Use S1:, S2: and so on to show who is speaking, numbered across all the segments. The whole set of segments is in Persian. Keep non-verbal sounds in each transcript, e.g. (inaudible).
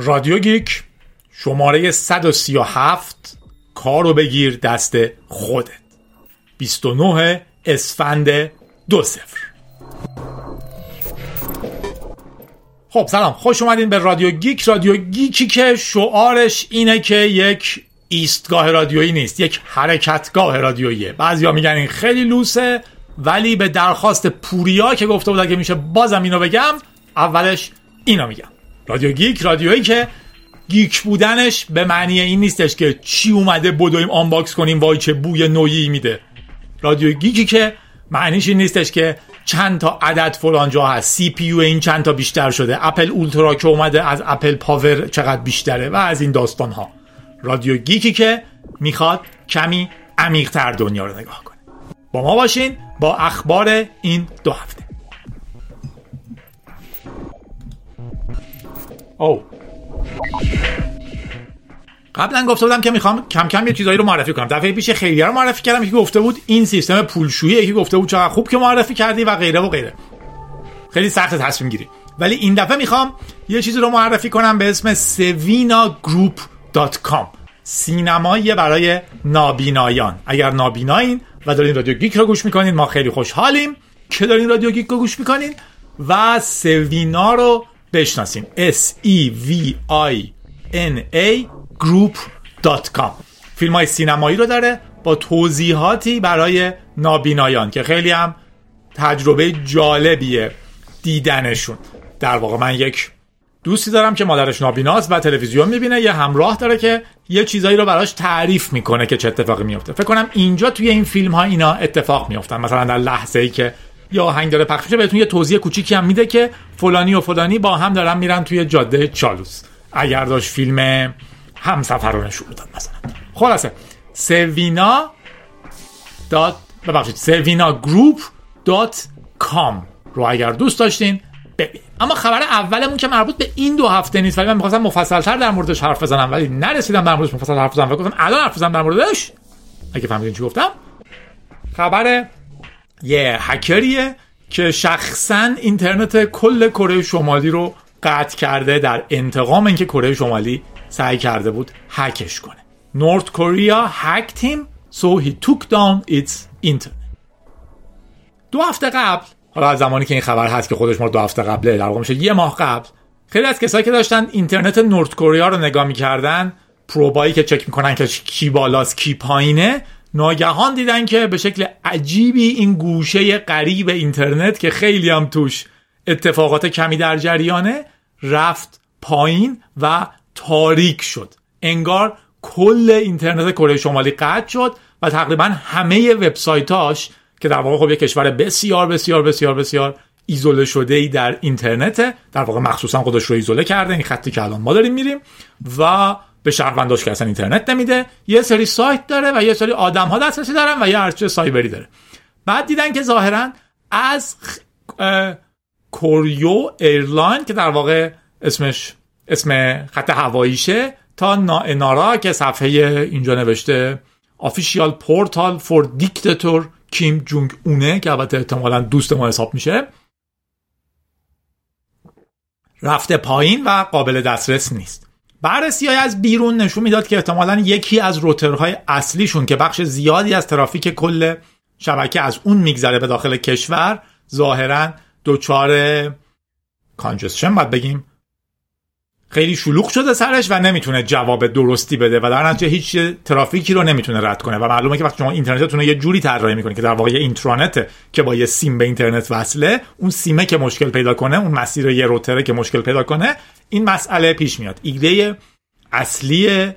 S1: رادیو گیک شماره 137 کارو بگیر دست خودت. 29 اسفند دو سفر خب سلام. خوش اومدین به رادیو گیک. رادیو گیکی که شعارش اینه که یک ایستگاه رادیویی نیست یک حرکتگاه رادیوییه. بعضیا میگن این خیلی لوسه ولی به درخواست پوریا که گفته بود اگه میشه بازم اینو بگم اولش اینو میگم. رادیو گیک رادیویی که گیک بودنش به معنی این نیستش که چی اومده بدویم unbox کنیم وای چه بوی نویی میده. رادیو گیکی که معنیش این نیستش که چند تا عدد فلان جا هست. CPU این چند تا بیشتر شده. اپل Ultra که اومده از اپل Power چقدر بیشتره و از این داستان ها رادیو گیکی که می‌خواد کمی عمیقتر دنیا رو نگاه کنه. با ما باشین با اخبار این دو هفته. او قبلا گفته بودم که می‌خوام کم کم یه چیزایی رو معرفی کنم. دفعه پیش خیلی رو معرفی کردم یکی گفته بود این سیستم پولشویی یکی گفته بود چقدر خوب که معرفی کردی و غیره و غیره. خیلی سخت تصمیم گیری. ولی این دفعه می‌خوام یه چیزی رو معرفی کنم به اسم sevinaGroup.com سینمای برای نابینایان. اگر نابینایین و دارین رادیو گیک رو گوش می‌کنین ما خیلی خوشحالیم که دارین رادیو گیک رو گوش می‌کنین و سوینا رو بشناسین S E V I N A group.com فیلم های سینمایی رو داره با توضیحاتی برای نابینایان که خیلی هم تجربه جالبیه دیدنشون. در واقع من یک دوستی دارم که مادرش نابیناست و تلویزیون می‌بینه. یه همراه داره که یه چیزایی رو براش تعریف می‌کنه که چه اتفاقی میفته فکر کنم اینجا توی این فیلم ها اینا اتفاق میفتن مثلا در لحظه ای که یا آهنگ داره پخش میشه بهتون یه توضیح کوچیکی هم میده که فلانی و فلانی با هم دارن میرن توی جاده چالوس. اگر داشت فیلم همسفرانه شروع داد مثلا. خلاصه سوینا dot ببخشید سوینا group dot com رو اگر دوست داشتین ببین اما خبر اولمون که مربوط به این دو هفته نیست ولی من می‌خواستم مفصلتر در موردش حرف بزنم ولی نرسیدم در موردش مفصل حرف بزنم. و گفتم الان حرف بزنم در موردش. اگه فهمیدین چی گفتم. خبر یه هکریه که شخصا اینترنت کل کره شمالی رو قطع کرده در انتقام اینکه کره شمالی سعی کرده بود هکش کنه. نورت کوریا هکت him so he took down its internet. دو هفته قبل حالا از زمانی که این خبر هست که خودش ما دو هفته قبله در میشه یه ماه قبل خیلی از کسایی که داشتن اینترنت نورت کوریا رو نگاه می‌کردن پروبایی که چک می‌کنن که کی بالاست کی پایینه ناگهان دیدن که به شکل عجیبی این گوشه غریب اینترنت که خیلی هم توش اتفاقات کمی در جریانه رفت پایین و تاریک شد. انگار کل اینترنت کره شمالی قطع شد و تقریبا همه وبسایتاش که در واقع خب یه کشور بسیار بسیار بسیار بسیار ایزوله شده ای در اینترنت در واقع مخصوصا خودش رو ایزوله کرده این خطی که الان ما داریم میریم و به شهرونداش که اصلا اینترنت نمیده یه سری سایت داره و یه سری آدم ها دسترسی دارن و یه ارتش سایبری داره. بعد دیدن که ظاهرا از کوریو airline که در واقع اسمش اسم خط هواییشه تا نارا که صفحه اینجا نوشته official portal for dictator کیم جونگ اونه که البته احتمالا دوست ما حساب میشه رفته پایین و قابل دسترس نیست. بررسی های از بیرون نشون می‌داد که احتمالا یکی از روترهای اصلیشون که بخش زیادی از ترافیک کل شبکه از اون میگذره به داخل کشور ظاهرا دچار کانجسشن باید بگیم. خیلی شلوغ شده سرش و نمی‌تونه جواب درستی بده و در نتیجه هیچ ترافیکی رو نمی‌تونه رد کنه. و معلومه که وقتی شما اینترنتتون رو یه جوری طراحی می‌کنید که در واقع یه اینترنت که با یه سیم به اینترنت وصله اون سیمه که مشکل پیدا کنه اون مسیر یه روتره که مشکل پیدا کنه این مسئله پیش میاد. ایده اصلی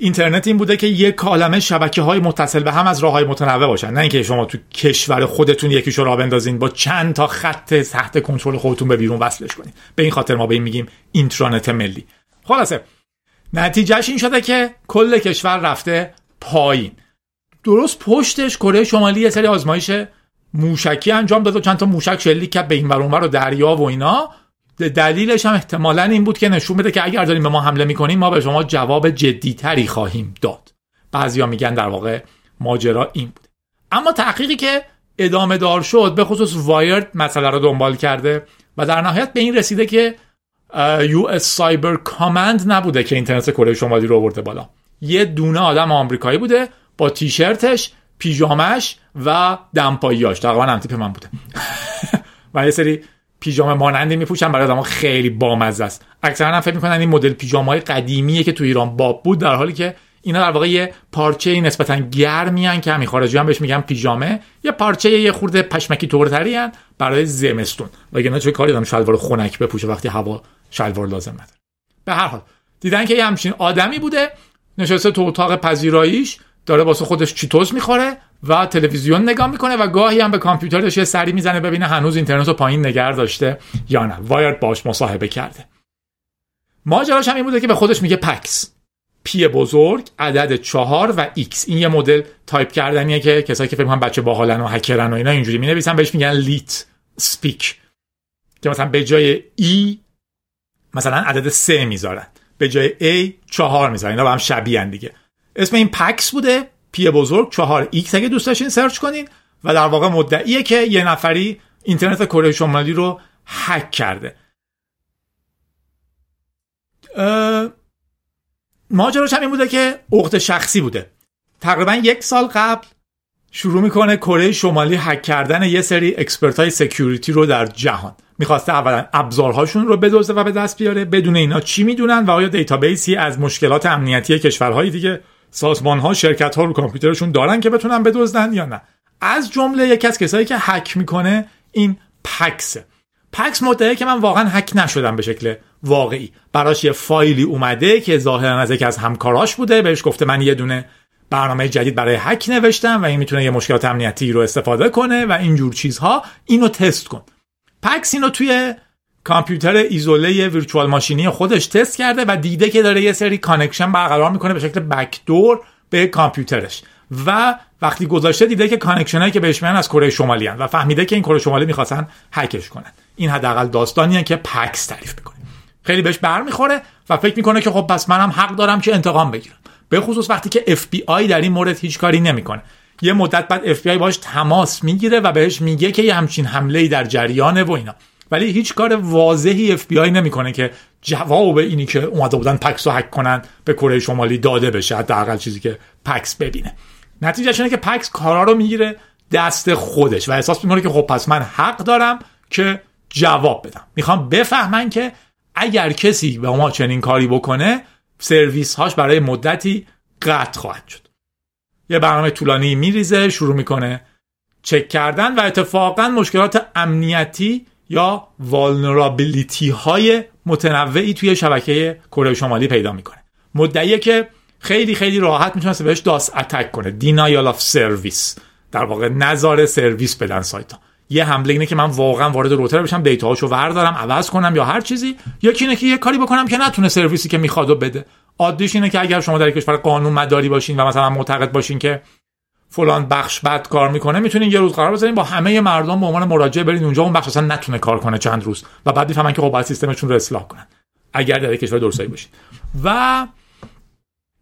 S1: اینترنت این بوده که یک کالمه شبکه های متصل به هم از راه های متنوع باشن. نه اینکه شما تو کشور خودتون یکیشو راه بندازین با چند تا خط تحت کنترل خودتون به بیرون وصلش کنین. به این خاطر ما به این میگیم اینترنت ملی. خلاصه نتیجهش این شده که کل کشور رفته پایین. درست پشتش کره شمالی یه سری آزمایش موشکی انجام داد و چند تا موشک شلیک کرد به این ور و دریا و اینا. دلیلش هم احتمالا این بود که نشون بده که اگر داریم به ما حمله می‌کنیم ما به شما جواب جدیتری خواهیم داد. بعضیا میگن در واقع ماجرا این بود. اما تحقیقی که ادامه دار شد به خصوص وایرد مسئله رو دنبال کرده و در نهایت به این رسیده که یو اس سایبر کامند نبوده که اینترنت کره شمالی رو آورده بالا. یه دونه آدم آمریکایی بوده با تیشرتش پیژامش و دمپاییاش تقریبا هم تیپ من بوده. (laughs) و یه سری پیژامه مانندی میپوشن برای آدم‌ها خیلی بامزه است. اکثرا هم فکر می‌کنن این مدل پیژامه‌های قدیمیه که تو ایران باب بود در حالی که اینا در واقع یه پارچه نسبتا گرمی که همین خارجی هم بهش میگن پیژامه یه پارچه یه خورده پشمکی طورتری برای زمستون. وگرنه چه کاری دارم شلوار خنک بپوشه وقتی هوا شلوار لازم نداره. به هر حال دیدن که یه همچین آدمی بوده نشسته تو اتاق پذیراییش داره واسه خودش چیتوز می‌خوره و تلویزیون نگاه می‌کنه و گاهی هم به کامپیوترش یه سری می‌زنه ببینه هنوز اینترنت رو پایین نگه داشته یا نه. وایرد باش مصاحبه کرده. ماجراش هم این بوده که به خودش میگه پکس. P بزرگ عدد چهار و X. این یه مدل تایپ کردنیه که کسایی که فکر کنن بچه باحالن و هکرن و اینا اینجوری می‌نویسن بهش میگن leet speak. که مثلا به جای E مثلا عدد سه می‌ذارن. به جای A چهار می‌ذارن. اینا با هم شبیه دیگه. اسم این پکس بوده. P بزرگ چهار X اگه دوست داشتین search کنین. و در واقع مدعیه که یه نفری اینترنت کره شمالی رو هک کرده. ماجراش هم این بوده که حقد شخصی بوده. تقریبا یک سال قبل شروع می‌کنه کره شمالی هک کردن یه سری expert های security رو در جهان. می‌خواسته اولا ابزارهاشون رو بدزده و به دست بیاره بدون اینا چی می‌دونن و آیا database ی از مشکلات امنیتی کشورهای دیگه سازمان ها شرکت ها رو کامپیوترشون دارن که بتونن بدزدن یا نه. از جمله یکی از کسایی که هک می‌کنه این پکسه پکس مدعیه که من واقعا هک نشدم به شکل واقعی. براش یه فایلی اومده که ظاهرا از یکی از همکاراش بوده. بهش گفته من یه دونه برنامه جدید برای هک نوشتم و این می‌تونه یه مشکلات امنیتی رو استفاده کنه و اینجور چیزها. اینو تست کن. پکس اینو توی کامپیوتر ایزوله virtual machine ی خودش تست کرده و دیده که داره یه سری connection برقرار می‌کنه به شکل backdoor به کامپیوترش. و وقتی گذاشته دیده که connection هایی که بهش میان از کره شمالی هن و فهمیده که این کره شمالی می‌خواستن هکش کنن. این حداقل داستانیه که پکس تعریف می‌کنه. خیلی بهش برمیخوره و فکر می‌کنه که خب پس منم حق دارم که انتقام بگیرم. به خصوص وقتی که FBI در این مورد هیچ کاری نمی‌کنه. یه مدت بعد FBI باش تماس می‌گیره و بهش میگه که یه همچین حمله در جریانه و اینا. ولی هیچ کار واضحی اف بی آی نمی‌کنه که جواب اینی که اومده بودن پکس رو هک کنن به کره شمالی داده بشه حداقل چیزی که پکس ببینه. نتیجه اینه که پکس کارا رو می‌گیره دست خودش و احساس می‌کنه که خب پس من حق دارم که جواب بدم. می‌خوام بفهمن که اگر کسی به ما چنین کاری بکنه سرویس هاش برای مدتی قطع خواهد شد. یه برنامه طولانی میریزه شروع می‌کنه چک کردن و اتفاقا مشکلات امنیتی یا vulnerability های متنوعی توی شبکه کره شمالی پیدا می‌کنه. مدعیه که خیلی خیلی راحت می‌تونست بهش DoS attack کنه. denial of service در واقع نظار سرویس بدن سایت ها. یه حمله اینه که من واقعا وارد روتر بشم دیتاهاشو وردارم عوض کنم یا هر چیزی. یکی اینه که یه کاری بکنم که نتونه سرویسی که می‌خواد بده. عادیش اینه که اگر شما در کشور قانون مداری باشین و مثلا معتقد باشین که فلان بخش بد کار می‌کنه می‌تونین یه روز قرار بذارین با همه مردم به عنوان مراجعه برین اونجا اون بخش اصلا نتونه کار کنه چند روز و بعد می‌فهمن که خب باید سیستمشون رو اصلاح کنن. اگر در کشور درستایی باشین. و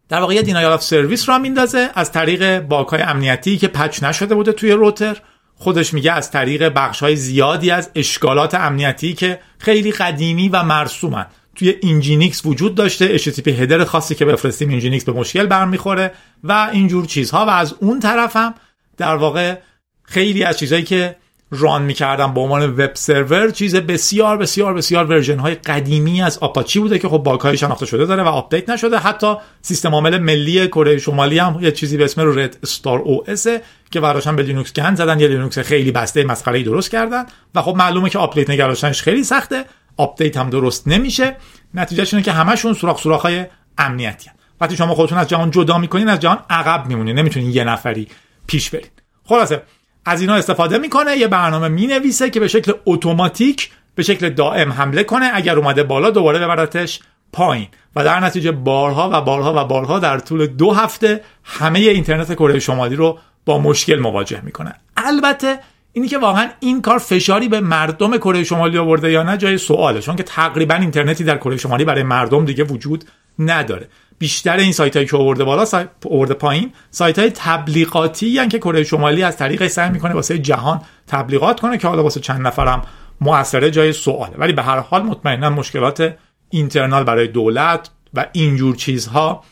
S1: در واقع denial of service را میندازه از طریق باگای امنیتی که patch نشده بوده توی router. خودش میگه از طریق بخش های زیادی از اشکالات امنیتی که خیلی قدیمی و مرسومن. توی Nginx وجود داشته HTTP header خاصی که بفرستیم Nginx به مشکل برمیخوره و اینجور چیزها. و از اون طرف هم در واقع خیلی از چیزهایی که run می‌کردم به عنوان web server چیز بسیار بسیار بسیار version های قدیمی از آپاچی بوده که خب باگ شناخته شده داره و update نشده. حتی سیستم عامل ملی کره شمالی هم یه چیزی به اسم Red Star OS که باش هم به لینوکس گند زدن. یه لینوکس خیلی بسته مسخره درست کردن. و خب معلومه که update نگه داشتنش خیلی سخته. update هم درست نمیشه. نتیجهش اینه که همشون سوراخ سوراخ های امنیتی هن. وقتی شما خودتون از جهان جدا می‌کنین از جهان عقب میمونین. نمی‌تونین یه نفری پیش برین. خلاصه از اینا استفاده می‌کنه یه برنامه می‌نویسه که به شکل اتوماتیک به شکل دائم حمله کنه. اگر اومده بالا دوباره ببرتش پایین. و در نتیجه بارها و بارها و بارها در طول دو هفته همه اینترنت کره شمالی رو با مشکل مواجه می‌کنه. البته اینی که واقعا این کار فشاری به مردم کره شمالی آورده یا نه جای سواله. چون که تقریبا اینترنتی در کره شمالی برای مردم دیگه وجود نداره. بیشتر این سایت هایی که آورده بالا سایت آورده پایین سایت های تبلیغاتی که کره شمالی از طریق سعی می‌کنه واسه جهان تبلیغات کنه که حالا واسه چند نفرم موثره جای سواله. ولی به هر حال مطمئنا مشکلات اینترنال برای دولت و اینجور چیزها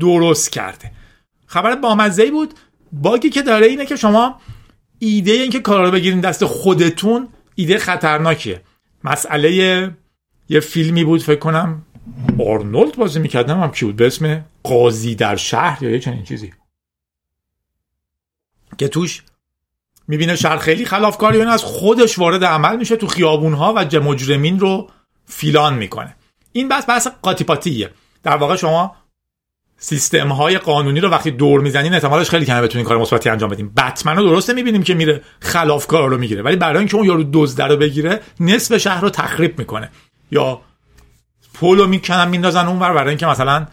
S1: درست کرده. خبر بامزه بود. باگی که داره اینه که شما ایده این که کارا رو بگیرین دست خودتون ایده خطرناکیه. مسئله یه فیلمی بود فکر کنم آرنولد بازی می‌کردم هم کی بود به اسم قاضی در شهر یا یه چنین چیزی. که توش می‌بینه شهر خیلی خلافکاری از خودش وارد عمل میشه تو خیابونها و مجرمین رو فیلان می‌کنه. این بس بحث قاطی در واقع شما سیستم های قانونی رو وقتی دور می‌زنین احتمالش خیلی کمه بتونین کار مثبتی انجام بدین. بتمن رو درسته می‌بینیم که میره خلافکار رو می‌گیره ولی برای اینکه اون یارو دزد رو بگیره نصف شهر رو تخریب می‌کنه. یا پولو می‌کنن میندازن اونور برای اینکه مثلا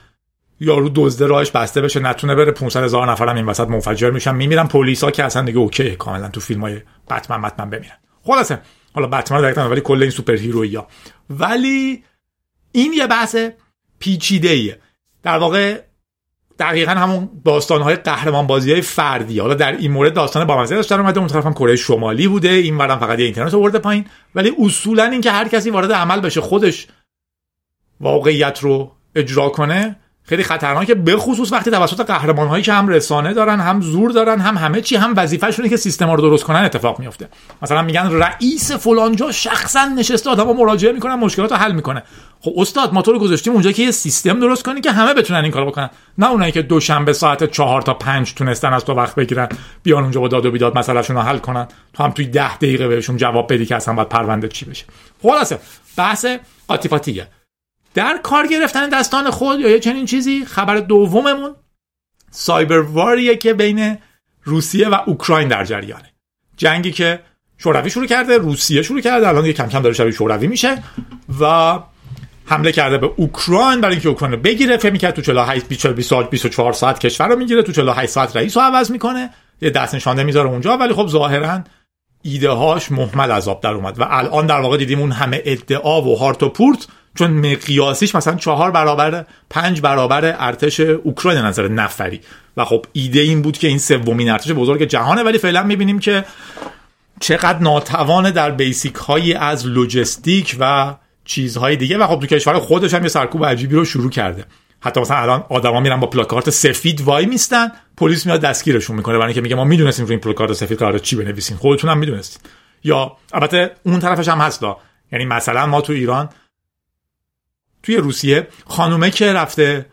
S1: یارو دزده راهش بسته بشه نتونه بره 500 هزار نفرم این وسط منفجر میشن میمیرن پلیسا که اصلا دیگه okay کاملا تو فیلم های بتمن بتمن بمیرن. خلاصه حالا بتمن دقیقاً ولی کل این superhero یا ولی این یه بحث پیچیده در واقع دقیقا همون های قهرمان بازی های فردی. حالا در این مورد داستان با مزه داشتن اومده اون طرف هم کره شمالی بوده این ورم فقط یه اینترنت آورده پایین. ولی اصولا اینکه هر کسی وارد عمل بشه خودش واقعیت رو اجرا کنه خیلی خطرناکه به خصوص وقتی توسط قهرمان هایی که هم رسانه دارن هم زور دارن هم همه چی هم وظیفه‌شونه که سیستم رو درست کنن اتفاق میفته مثلا میگن رئیس فلانجا شخصا نشسته آدمو مراجعه می‌کنن مشکلات رو حل می‌کنه. خب استاد ما تو رو گذاشتیم اونجا که یه سیستم درست کنی که همه بتونن این کارو بکنن. نه اونایی که دوشنبه ساعت چهار تا پنج تونستن از تو وقت بگیرن بیان اونجا با داد و بیداد مسئلهشون رو حل کنن. تو هم توی ده دقیقه بهشون جواب بدی که اصلا باید پرونده چی بشه. خلاصه بحث قاطی در کار گرفتن دستان خود یا یه چنین چیزی خبر دوممون سایبر واریه که بین روسیه و اوکراین در جریانه. جنگی که شوروی شروع کرده روسیه شروع کرده الان یه کم کم داره شبیه شوروی میشه و حمله کرده به اوکراین برای اینکه اوکراین رو بگیره. فکر می‌کرد تو 48 24 ساعت کشور رو می‌گیره تو 48 ساعت رئیس رو عوض می‌کنه. یه دست نشانده می‌ذاره اونجا ولی خب ظاهرا ایده هاش محمل عذاب در اومد و الان در واقع دیدیم اون همه ادعا و هارت و پورت چون مقیاسیش مثلا چهار برابر پنج برابر ارتش اوکراین نظر نفری. و خب ایده این بود که این سومین ارتش بزرگ جهانه ولی فعلا می‌بینیم که چقدر ناتوان در بیسیک هایی از لوجستیک و چیزهای دیگه. و خب تو کشور خودش هم یه سرکوب عجیبی رو شروع کرده. حتی مثلا الان آدما میرن با پلاکارت سفید وای میستن پلیس میاد دستگیرشون می‌کنه. برای اینکه میگه ما می‌دونستیم رو این پلاکارت سفید قرار چی بنویسیم. خودتون هم می‌دونستید. یا البته اون طرفش هم هست یعنی مثلا ما تو ایران توی روسیه خانومه که رفته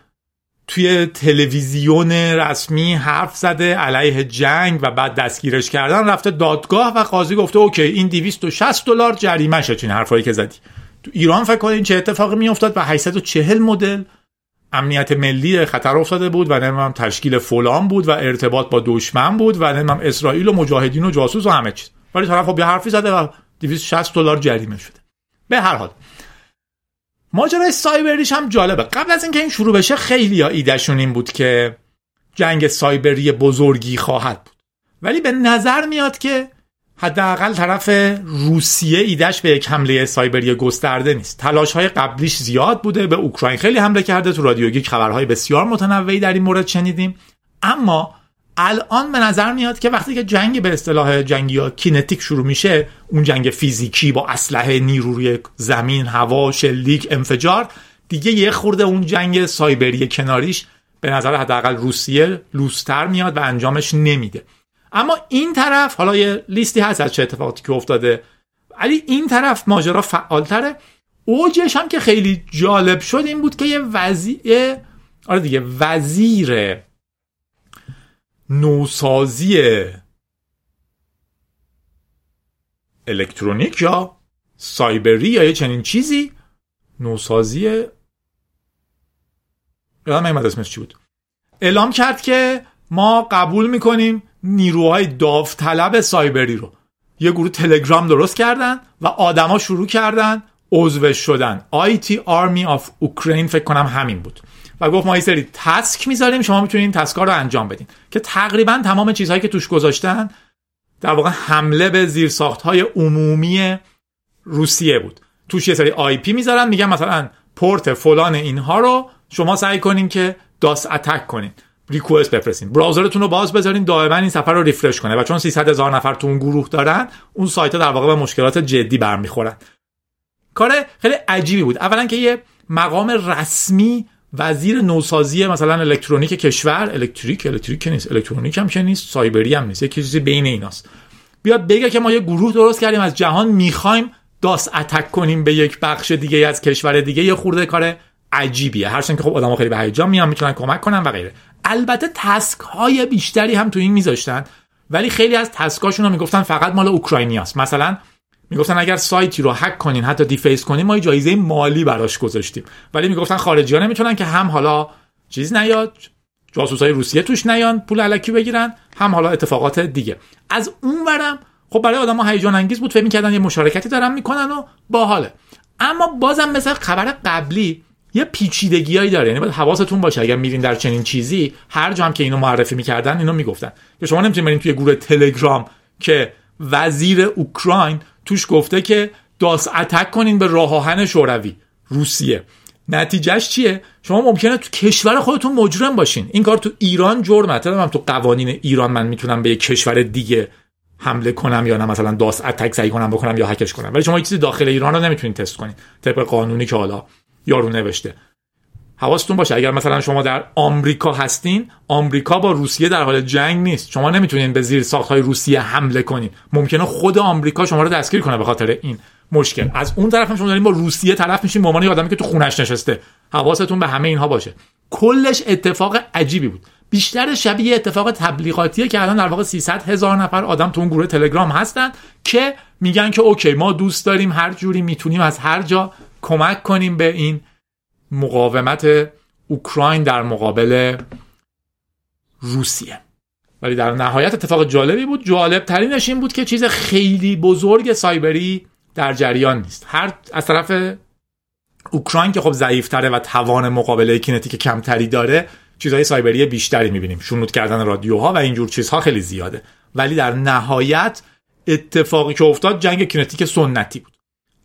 S1: توی تلویزیون رسمی حرف زده علیه جنگ و بعد دستگیرش کردن رفته دادگاه و قاضی گفته اوکی این 260 دلار جریمه شد این حرفایی که زدی. تو ایران فکر کنین چه اتفاقی میافتاد و 840 مدل امنیت ملی خطر افتاده بود و نمی‌دونم تشکیل فلان بود و ارتباط با دشمن بود و نمی‌دونم اسرائیل و مجاهدین و جاسوس و همه چیز. ولی طرف خب یه حرفی زده و 260 دلار جریمه شده. به هر حال ماجرای سایبریش هم جالبه. قبل از اینکه این شروع بشه خیلی ها ایدهشون این بود که جنگ سایبری بزرگی خواهد بود. ولی به نظر میاد که حداقل طرف روسیه ایدهش به یک حمله سایبری گسترده نیست. تلاش های قبلیش زیاد بوده به اوکراین خیلی حمله کرده. تو رادیو گیک خبرهای بسیار متنوعی در این مورد شنیدیم. اما الان به نظر میاد که وقتی که جنگ به اصطلاح جنگی یا کینتیک شروع میشه اون جنگ فیزیکی با اسلحه نیروی زمین هوا شلیک انفجار دیگه یه خورده اون جنگ سایبری کناریش به نظر حداقل روسیه لوستر میاد و انجامش نمیده. اما این طرف حالا یه لیستی هست از چه اتفاقاتی که افتاده ولی این طرف ماجرا فعالتره. اوجش هم که خیلی جالب شد این بود که یه وزیر آره دیگه وزیر نوسازی الکترونیک یا سایبری یا یه چنین چیزی نوسازی یادم نمیاد اسمش چی بود. اعلام کرد که ما قبول می‌کنیم نیروهای داوطلب سایبری رو. یه گروه تلگرام درست کردن و آدما شروع کردن عضو شدن. IT Army of Ukraine فکر کنم همین بود. و گفت ما یه سری task می‌ذاریم شما می‌تونید این task ا رو انجام بدین. که تقریبا تمام چیزهایی که توش گذاشتن در واقع حمله به زیرساخت های عمومی روسیه بود. توش یه سری IP می‌ذارن میگن مثلا پورت فلان اینها رو شما سعی کنین که DoS attack کنین. request بفرستین. browser تون رو باز بذارین دائما این صفحه رو refresh کنه. و چون 300 هزار نفر تو اون گروه دارن اون سایت در واقع به مشکلات جدی برمیخورن. کار خیلی عجیبی بود. اولا که یه مقام رسمی وزیر نوسازی مثلا الکترونیک کشور الکتریک الکتریک نیست الکترونیک هم که نیست سایبری هم نیست یه چیزی بین ایناست. بیاد بگه که ما یه گروه درست کردیم از جهان می‌خوایم DoS attack کنیم به یک بخش دیگه از کشور دیگه یه خورده کار عجیبیه. هرچند که خب آدم‌ها خیلی به هیجان میان می‌تونن کمک کنن و غیره. البته task های بیشتری هم تو این میذاشتن ولی خیلی از task اشون رو می‌گفتن فقط مال اوکراینیاست. مثلا می‌گفتن اگر سایتی رو هک کنین حتی دیفیس کنین ما جایزه مالی براش گذاشتیم. ولی می‌گفتن خارجی ها نمی‌تونن که هم حالا چیز نیاد جاسوس های روسیه توش نیان پول علکی بگیرن هم حالا اتفاقات دیگه. از اون ورم خب برای آدم هیجان انگیز بود فکر می‌کردن یه مشارکتی دارن می‌کنن و باحاله. اما بازم مثل خبر قبلی یه پیچیدگیایی داره. یعنی باید حواستون باشه اگر میرین در چنین چیزی هر جا هم که اینو معرفی می‌کردن اینو می‌گفتن. که شما نمی‌تونید برین توی گروه تلگرام که وزیر اوکراین توش گفته که داس اتک کنین به راه آهن شوروی. روسیه. نتیجهش چیه؟ شما ممکنه تو کشور خودتون مجرم باشین. این کار تو ایران جرمه من تو قوانین ایران من می‌تونم به یک کشور دیگه حمله کنم یا نه. مثلا داس اتک سعی کنم بکنم یا هکش کنم. ولی شما چیزی داخل ایران رو نمی‌تونید تست کنین. طبق قانونی که حالا یارو نوشته. حواستون باشه. اگر مثلا شما در آمریکا هستین آمریکا با روسیه در حال جنگ نیست. شما نمی‌تونین به زیر ساخت های روسیه حمله کنین. ممکنه خود آمریکا شما رو دستگیر کنه به خاطر این مشکل. از اون طرف هم شما دارین با روسیه طرف میشین به عنوان آدمی که تو خونش نشسته. حواستون به همه اینها باشه. کلش اتفاق عجیبی بود. بیشتر شبیه اتفاق تبلیغاتیه که الان در واقع 300 هزار نفر آدم تو اون گروه تلگرام هستن که میگن که اوکی ما دوست داریم هر جوری می‌تونیم از هر جا کمک کنیم به این مقاومت اوکراین در مقابل روسیه. ولی در نهایت اتفاق جالبی بود. جالب ترینش این بود که چیز خیلی بزرگ سایبری در جریان نیست. هر از طرف اوکراین که خب ضعیفتره و توان مقابله کینتیک کمتری داره چیزهای سایبری بیشتری می‌بینیم. شنود کردن رادیوها و اینجور چیزها خیلی زیاده. ولی در نهایت اتفاقی که افتاد جنگ کینتیک سنتی بود.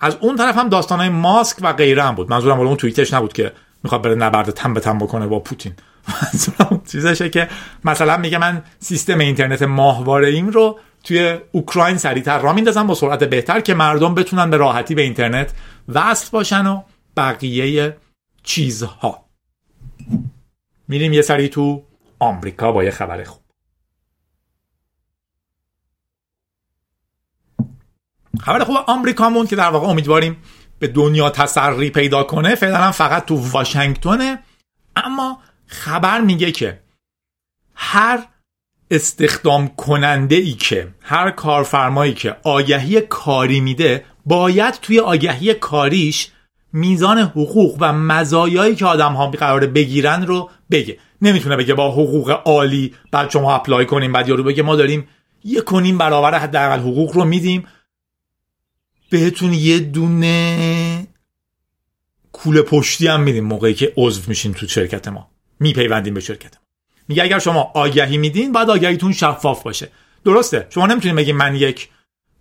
S1: از اون طرف هم داستانهای ماسک و غیره هم بود. منظورم اون توییتش نبود که می‌خواد بره نبرد تن به تن بکنه با پوتین. (laughs) منظورم چیزشه که مثلا میگه من سیستم اینترنت ماهواره این رو توی اوکراین سریعتر را میندازم با سرعت بهتر که مردم بتونن به راحتی به اینترنت وصل باشن و بقیه چیزها. میریم یه سری تو آمریکا با یه خبر خوب. خبر خوب آمریکامون که در واقع امیدواریم به دنیا تسری پیدا کنه فعلا فقط تو واشنگتونه اما خبر میگه که هر استخدام کننده ای که هر کارفرمایی که آگهی کاری میده باید توی آگهی کاریش میزان حقوق و مزایایی که آدم ها قراره بگیرن رو بگه. نمی‌تونه بگه با حقوق عالی بعد شما اپلای کنیم بعد یارو بگه ما داریم یه کنیم برابر حداقل حقوق رو میدیم. بهتون یه دونه کوله پشتی هم میدیم موقعی که عضو میشین تو شرکت ما. میپیوندیم به شرکت ما. میگه اگر شما آگهی میدین باید آگهیتون شفاف باشه. درسته؟ شما نمی‌تونید بگید من یک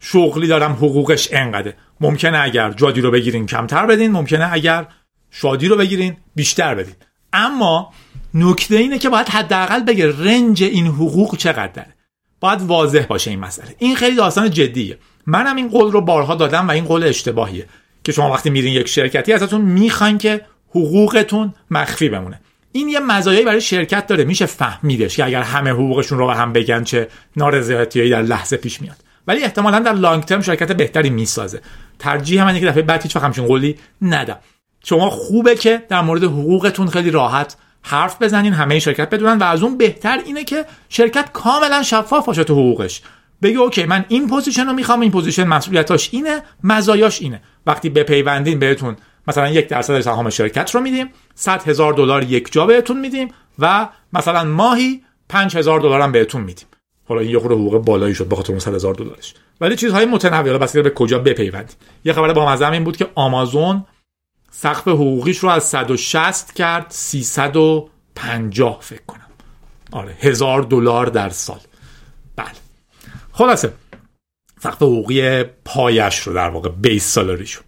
S1: شغلی دارم حقوقش انقدره. ممکنه اگر جادی رو بگیرین کمتر بدین ممکنه اگر شادی رو بگیرین بیشتر بدین. اما نکته اینه که باید حداقل بگه رنج این حقوق چقدره. باید واضح باشه این مسئله. این خیلی داستان جدیه. منم این قول رو بارها دادم و این قول اشتباهیه که شما وقتی میرین یک شرکتی ازتون می‌خواین که حقوقتون مخفی بمونه. این یه مزایایی برای شرکت داره میشه فهمیدش که اگر همه حقوقشون رو به هم بگن چه نارضایتیایی در لحظه پیش میاد. ولی احتمالا در long term شرکت بهتری می‌سازه. ترجیح من که دفعه بعد هیچ همچین قولی ندم. شما خوبه که در مورد حقوقتون خیلی راحت حرف بزنین همه شرکت بدونن و از اون بهتر اینه که شرکت کاملا شفاف باشه تو حقوقش. بگه okay من این position رو می‌خوام این position مسئولیتاش اینه مزایاش اینه. وقتی بپیوندین بهتون مثلا یک درصد سهام شرکت رو میدیم 100 هزار دلار یک جا بهتون میدیم و مثلا ماهی 5 هزار دلار هم بهتون میدیم. حالا این یه خورده حقوق بالایی شد بخاطر اون 100 هزار دلارش. ولی چیزهای متنوع بس به کجا بپیوندید یه خبر با مزه این بود که آمازون سقف حقوقیش رو از 160 کرد 350 فکر کنم. آره هزار دلار در سال. بله. خلاصه سقف حقوقی پایش رو در واقع بیس سالاریشو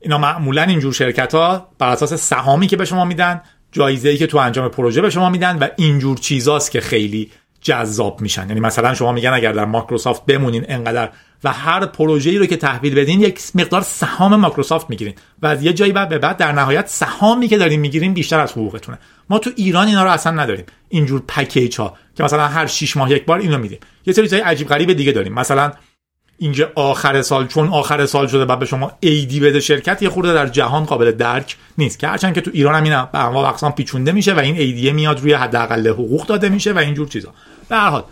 S1: اینا معمولا اینجور شرکت ها بر اساس سهامی که به شما میدن جایزه ای که تو انجام پروژه به شما میدن و اینجور چیزاست که خیلی جذاب میشن. یعنی مثلا شما میگن اگر در مایکروسافت بمونین انقدر و هر پروژه‌ای رو که تحویل بدین یک مقدار سهام مایکروسافت می‌گیرین و از یه جایی بعد به بعد در نهایت سهامی که دارین می‌گیرین بیشتر از حقوقتونه. ما تو ایران اینا رو اصلا نداریم. اینجور package ها که مثلا هر 6 ماه یک بار اینو میدیم. یه سری چیزای عجیب غریب دیگه داریم. مثلا اینجا آخر سال چون آخر سال شده بعد به شما عیدی بده شرکت یه خورده در جهان قابل درک نیست. که هرچند که تو ایران هم به انواع اقسام پیچونده میشه و این عیدی میاد روی حداقل حقوق داده میشه و اینجور چیزا. به هر حال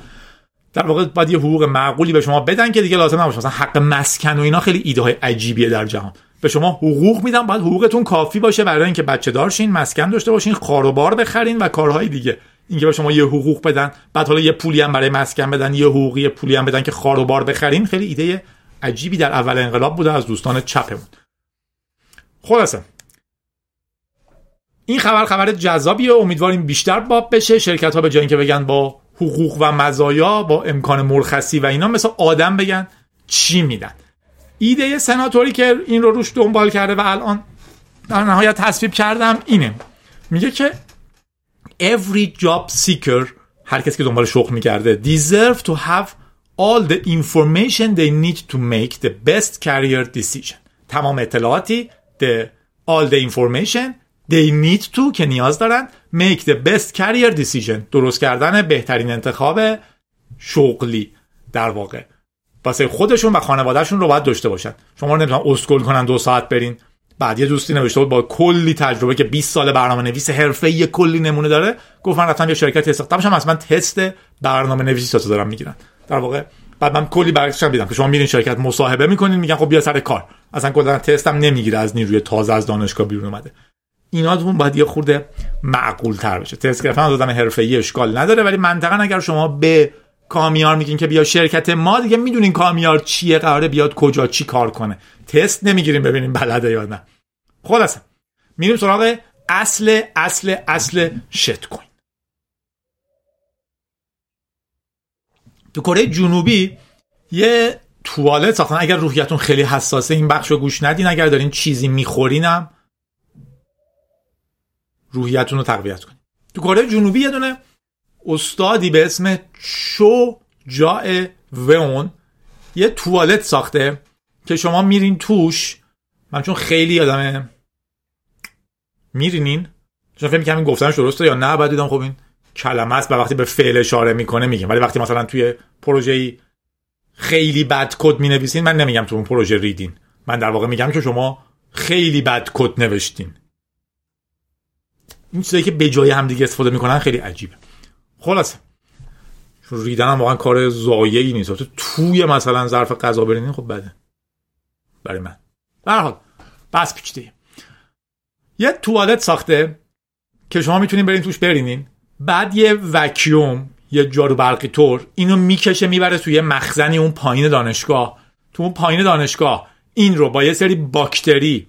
S1: در واقع باید یه حقوق معقولی به شما بدن که دیگه لازم نباشه. مثلا حق مسکن و اینا خیلی ایده های عجیبیه در جهان. به شما حقوق میدن باید حقوقتون کافی باشه برای اینکه بچه دارشین مسکن داشته باشین خاروبار بخرین و کارهای دیگه. اینکه به شما یه حقوق بدن بعد حالا یه پولی هم برای مسکن بدن یه حقوقی پولی هم بدن که خاروبار بخرین خیلی ایده عجیبی در اول انقلاب بوده از دوستان چپمون. خلاصه. این خبر خبر جذابیه امیدواریم بیشتر باب بشه. شرکت ها به جای اینکه بگن با حقوق و مزایا با امکان مرخصی و اینا مثل آدم بگن چی میدن. ایده سناتوری که این رو روش دنبال کرده و الان در نهایت تصویب کردم اینه. میگه که every job seeker هر کسی که دنبال شغل می‌کرده deserve to have all the information they need to make the best career decision. تمام اطلاعاتی the all the information they need to که نیاز دارن make the best career decision. درست کردن بهترین انتخاب شغلی در واقع. واسه خودشون و خانوادهشون رو باید داشته باشن. شما نمی‌تونن اسکول کنن دو ساعت برین. بعد یه دوستی نوشته بود با کلی تجربه که 20 سال برنامه نویس حرفه‌ای کلی نمونه داره. گفت من رفتم یه شرکت استخدام شدم اصلا تست برنامه نویسی تا دارم می‌گیرن در واقع بعد من کلی برگشتم دیدم که شما میرین شرکت مصاحبه می‌کنین میگن خب بیا سر کار. اصلا کلا تستم نمی‌گیره از نیروی تازه از دانشگاه بیرون اومده. ایناتون باید یه خورده معقول تر بشه. تست گرفتن از آدم حرفه‌ای اشکال نداره ولی منطقا اگر شما به کامیار میگین که بیا شرکت ما دیگه می‌دونین کامیار چیه قراره بیاد کجا چی کار کنه. تست نمی‌گیریم ببینیم بلده یا نه. خلاصه میریم سراغ اصل اصل اصل شت کوین تو کره جنوبی یه توالت ساختن. اگر روحیتون خیلی حساسه این بخش رو گوش ندین. اگر دارین چیزی میخورینم روحیتون رو تقویت کنید تو کره جنوبی یه دونه استادی به اسم چو جای وون یه توالت ساخته که شما میرین توش. من چون خیلی آدم میرینین. چون فکر می‌کنم این گفتنش درسته یا نه بعد دیدم خب این کلمه است و وقتی به فعل اشاره می‌کنه میگم ولی وقتی مثلا توی پروژه خیلی بد کد می‌نویسین من نمیگم تو اون پروژه ریدین. من در واقع میگم که شما خیلی بد کد نوشتین. این چیزایی که به جای هم دیگه استفاده می‌کنن خیلی عجیبه. خلاصه. ریدن هم واقعا کار زایعی نیست. تو توی مثلا ظرف غذا برینین خب بده برای من. به حال بس پیچیده یه توالت ساخته که شما می‌تونین برین توش برینین. بعد یه وکیوم یه جارو برقی طور اینو می‌کشه می‌بره توی مخزنی اون پایین دانشگاه. تو اون پایین دانشگاه. این رو با یه سری باکتری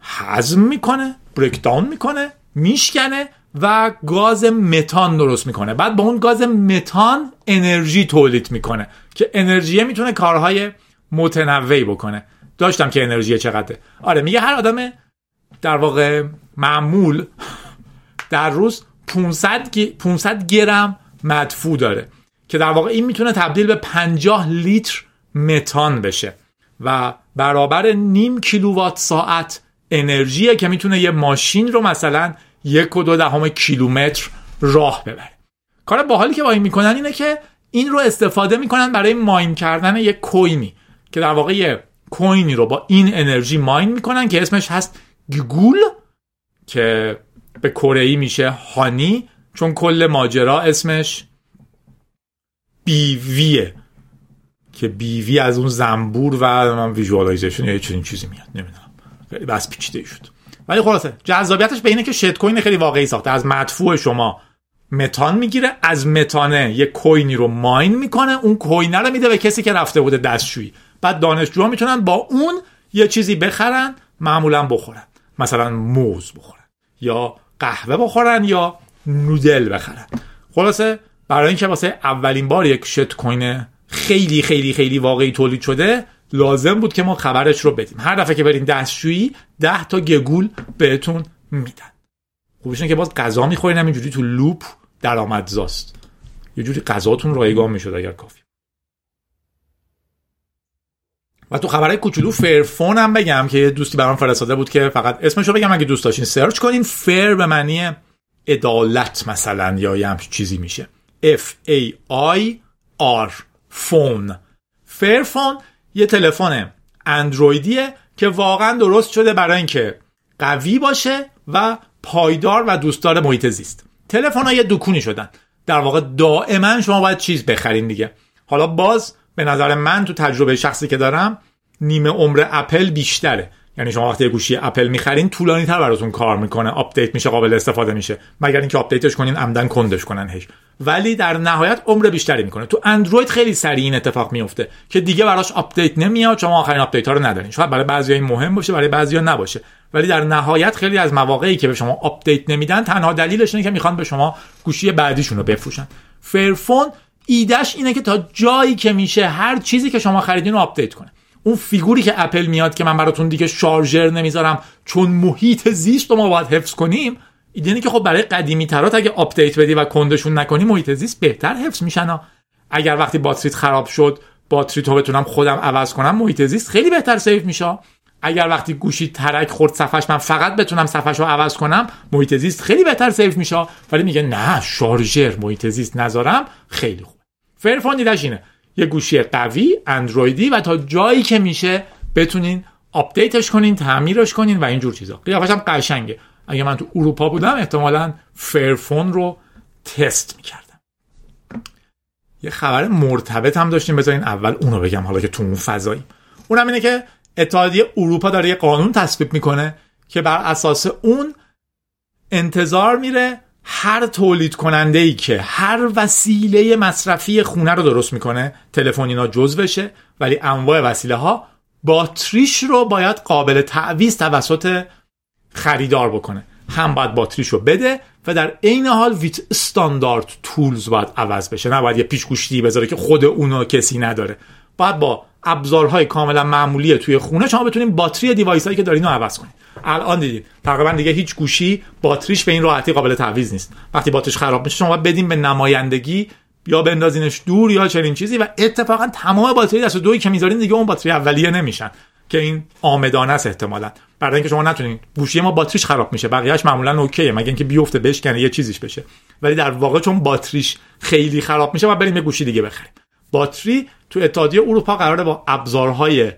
S1: هضم می‌کنه بریک داون می‌کنه میشکنه. و گاز متان درست می‌کنه. بعد با اون گاز متان انرژی تولید می‌کنه که انرژی می‌تونه کارهای متنوعی بکنه. داشتم که انرژی چقدره. آره میگه هر آدم در واقع معمول در روز 500, 500 گرم مدفوع داره که در واقع این می‌تونه تبدیل به 50 لیتر متان بشه و برابر نیم کیلووات ساعت انرژیه که می‌تونه یه ماشین رو مثلا یک و دو دهم کیلومتر راه ببره کار باحالی که با این می‌کنن اینه که این رو استفاده می‌کنن برای ماین کردن یک کوینی که در واقع یه کوینی رو با این انرژی ماین می‌کنن که اسمش هست گگول که به کره میشه هانی چون کل ماجرا اسمش بیویه که بیوی از اون زنبور و من ویژوالایزیشن یا چنین چیزی میاد نمی‌دونم. بس پیچیده شد. ولی خلاصه جذابیتش به اینه که شت کوین خیلی واقعی ساخته. از مدفوع شما متان می‌گیره از متانه یه کوینی رو ماین می‌کنه اون کوینه رو میده به کسی که رفته بوده دستشویی. بعد دانشجوها می‌تونن با اون یه چیزی بخرن معمولا بخورن. مثلا موز بخورن یا قهوه بخورن یا نودل بخرن. خلاصه برای اینکه واسه اولین بار یک شت کوین خیلی خیلی خیلی واقعی تولید شده لازم بود که ما خبرش رو بدیم. هر دفعه که برین دستشویی ده تا گگول بهتون میدن. خوبش که باز غذا می‌خورین همینجوری تو loop درآمدزاست. یه جوری غذاتون رایگان می‌شد اگر کافی. و تو خبرهای کوچولو Fairphone هم بگم که یه دوستی برام فرستاده بود که فقط اسمشو بگم اگه دوست داشتین search کنین. fair به معنی عدالت مثلا یا یه چیزی میشه. F A I R phone. Fairphone یه تلفن اندرویدیه که واقعا درست شده برای اینکه قوی باشه و پایدار و دوستدار محیط زیست. تلفن ها یه دکونی شدن. در واقع دائما شما باید چیز بخرین دیگه. حالا باز به نظر من تو تجربه شخصی که دارم نیمه عمر اپل بیشتره. یعنی شما وقتی گوشی اپل می‌خرین طولانی تر براتون کار می‌کنه. update میشه قابل استفاده میشه. مگر اینکه update ش کنین عمدن کندش کنن هش. ولی در نهایت عمر بیشتری می‌کنه. تو اندروید خیلی سریع این اتفاق میفته که دیگه براش update نمیاد شما آخرین update ها رو ندارین. شاید برای بعضی مهم باشه برای بعضیا نباشه. ولی در نهایت خیلی از مواقعی که به شما update نمیدن تنها دلیلش اینه که می‌خوان به شما گوشی بعدیشون رو بفروشن. Fairphone ایدهش اینه که تا جایی که میشه هر چیزی که شما خریدین رو update کنه. اون figure ی که اپل میاد که من براتون دیگه شارژر نمی‌ذارم چون محیط زیست رو ما باید حفظ کنیم اینه که خب برای قدیمی ترات اگه update بدی و کندشون نکنی محیط زیست بهتر حفظ میشن اگر وقتی باتریت خراب شد باتری تو بتونم خودم عوض کنم محیط زیست خیلی بهتر save میشه اگر وقتی گوشی ترک خورد صفحش من فقط بتونم صفحش رو عوض کنم محیط زیست خیلی بهتر save میشه ولی میگه نه شارژر محیط زیست نذارم خیلی خوب. Fairphone دیدش اینه. یه گوشی قوی اندرویدی و تا جایی که میشه بتونین update ش کنین تعمیرش کنین و اینجور چیزا. قیافش هم قشنگه. اگه من تو اروپا بودم احتمالا Fairphone رو تست می‌کردم. یه خبر مرتبط هم داشتیم بذارین اول اونو بگم حالا که تو اون فضایی اونم اینه که اتحادیه اروپا داره یه قانون تصویب می‌کنه که بر اساس اون انتظار میره هر تولید کننده ای که هر وسیله مصرفی خونه رو درست می‌کنه تلفن جز بشه ولی انواع وسیله ها باتریش رو باید قابل تعویض توسط خریدار بکنه. هم باید باتریش رو بده و در عین حال ویت استاندارد تولز باید عوض بشه. نه باید یه پیشگوشتی بذاره که خود اونو کسی نداره. باید با ابزارهای کاملا معمولی توی خونه شما بتونید باتری دیوایس هایی که دارین رو عوض کنید. الان دیدید تقریبا دیگه هیچ گوشی باتریش به این راحتی قابل تعویض نیست. وقتی باتریش خراب میشه شما بدین به نمایندگی یا بندازینش دور یا چنین چیزی و اتفاقا تمام باتری دست دوی که می‌ذارین دیگه اون باتری اولیه نمیشن. که این آمدانه است احتمالا. برای اینکه شما نتونین. گوشی ما باتریش خراب میشه. بقیهش معمولا اوکیه. مگه اینکه بیفته بشکنه یه چیزیش بشه. ولی در واقع چون باتریش خیلی خراب میشه و بریم یه گوشی دیگه بخریم. باتری تو اتحادیه اروپا قراره با ابزارهای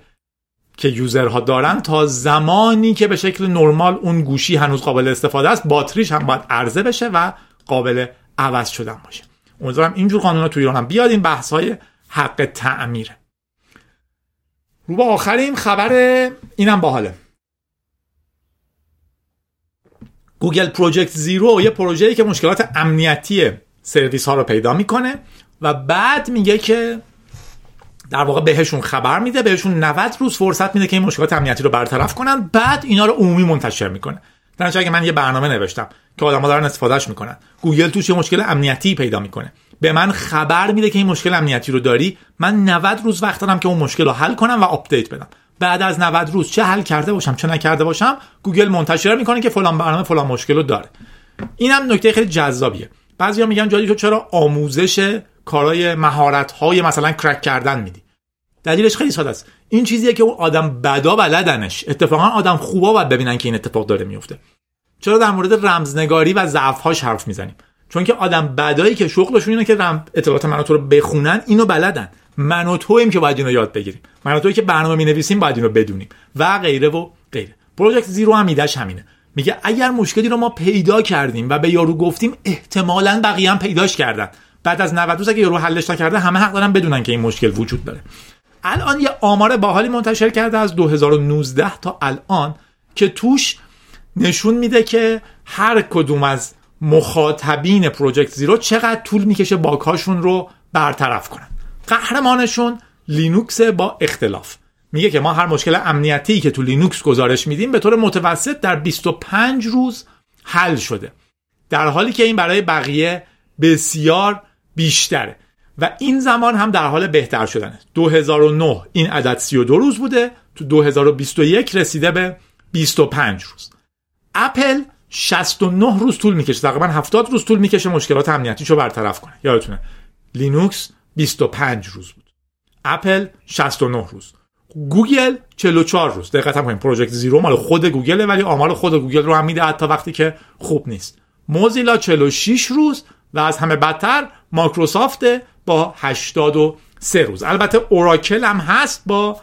S1: که یوزرها دارن تا زمانی که به شکل نرمال اون گوشی هنوز قابل استفاده است باتریش هم باید عرضه بشه و قابل عوض شدن باشه. امیدوارم اینجور قانونا تو ایران هم بیاد. این بحث های حق تعمیره رو با آخرین خبر اینم باحاله. گوگل پروژکت زیرو یه پروژه‌ای که مشکلات امنیتی سرویس ها رو پیدا می‌کنه و بعد میگه که در واقع بهشون خبر میده بهشون 90 روز فرصت میده که این مشکلات امنیتی رو برطرف کنن. بعد اینا رو عمومی منتشر می‌کنه. در اگه من یه برنامه نوشتم که آدم‌ها دارن استفادهش می‌کنن. گوگل توش یه مشکل امنیتی پیدا می‌کنه. به من خبر میده که این مشکل امنیتی رو داری من 90 روز وقت دارم که اون مشکل رو حل کنم و update بدم. بعد از 90 روز چه حل کرده باشم چه نکرده باشم گوگل منتشر می‌کنه که فلان برنامه فلان مشکل رو داره. اینم نکته خیلی جذابیه. بعضیا میگن جایی تو چرا آموزش کارهای مهارت های مثلا کرک کردن میدی؟ دلیلش خیلی ساده است. این چیزیه که اون آدم بدا بلدنش. اتفاقا آدم خوبا باید ببینن که این اتفاق داره میفته چرا در مورد رمزنگاری و ضعف‌هاش حرف می‌زنیم؟ چون که آدم بدایی که شغلشون اینه که. اطلاعات من رو بخونن اینو بلدن. من و تویم که باید اینو یاد بگیریم. من و توی که برنامه می نویسیم باید اینو بدونیم. و غیره و غیره. پروژکت زیرو هم ایدهش همینه. میگه اگر مشکلی رو ما پیدا کردیم و به یارو گفتیم احتمالا بقیه هم پیداش کردن. بعد از 90 روز اگه یارو حلش نکرده همه حق دارن بدونن که این مشکل وجود داره. الان یه آمار باحالی منتشر کرده از 2019 تا الان که توش نشون میده که هر کدوم از مخاطبین پروژکت زیرو چقدر طول می‌کشه باکاشون رو برطرف کنن. قهرمانشون لینوکس با اختلاف. میگه که ما هر مشکل امنیتی که تو لینوکس گزارش میدیم به طور متوسط در 25 روز حل شده. در حالی که این برای بقیه بسیار بیشتره. و این زمان هم در حال بهتر شدنه. 2009 این عدد 32 روز بوده. تو 2021 رسیده به 25 روز. اپل 69 روز طول می‌کشه. تقریبا 70 روز طول می‌کشه مشکلات امنیتیشو برطرف کنه. یادتونه. لینوکس 25 روز بود. اپل 69 روز. گوگل 44 روز. دقت هم کنیم Project Zero مال خود گوگله ولی آمار خود گوگل رو هم میده حتی وقتی که خوب نیست. موزیلا 46 روز و از همه بدتر مایکروسافت با 83 روز. البته اوراکل هم هست با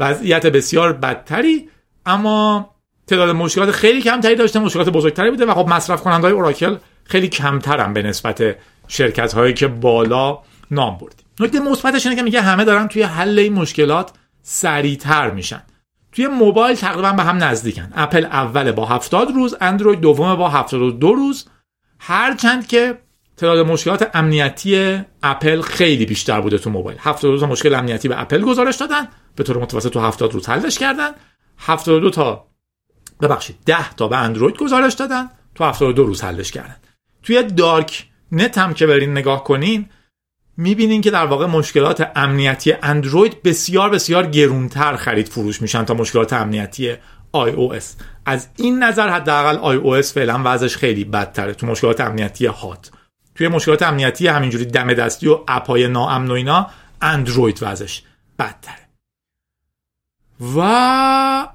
S1: وضعیت بسیار بدتری اما تعداد مشکلات خیلی کمتری داشته مشکلات بزرگتری بوده و خب مصرف کننده های اوراکل خیلی کمترم به نسبت شرکت هایی که بالا نام بردیم. نکته مثبتش اینه که میگه همه دارن توی حل این مشکلات سریعتر میشن. توی موبایل تقریبا به هم نزدیکن. اپل اول با 70 روز اندروید دوم با 72 روز. هرچند که تعداد مشکلات امنیتی اپل خیلی بیشتر بوده تو موبایل. 72 تا مشکل امنیتی به اپل گزارش دادن. به طور متوسط تو 70 روز حلش کردن. 72 تا ببخشید 10 تا به اندروید گزارش دادن تو 72 روز حلش کردن. توی dark net هم که برین نگاه کنین می‌بینین که در واقع مشکلات امنیتی اندروید بسیار بسیار گرونتر خرید فروش میشن تا مشکلات امنیتی iOS. از این نظر حداقل iOS فعلا وضعش خیلی بدتره تو مشکلات امنیتی hot. توی مشکلات امنیتی همینجوری دم دستی و اپای ناامن و اینا اندروید وضعش بدتره. و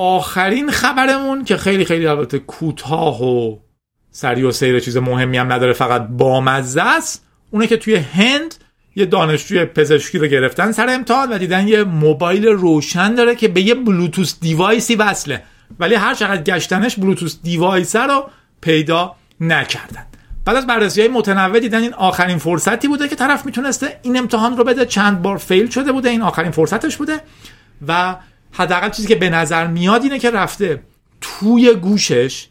S1: آخرین خبرمون که خیلی خیلی البته کوتاه و سریع السیر چیز مهمی هم نداره فقط بامزه است. اونه که توی هند یه دانشجوی پزشکی رو گرفتن سر امتحان و دیدن یه موبایل روشن داره که به یه Bluetooth device ی وصله. ولی هر چقدر گشتنش Bluetooth device رو پیدا نکردن. بعد از بررسی های متنوع دیدن این آخرین فرصتی بوده که طرف می‌تونسته این امتحان رو بده. چند بار fail شده بوده این آخرین فرصتش بوده و حداقل چیزی که به نظر میاد اینه که رفته توی گوشش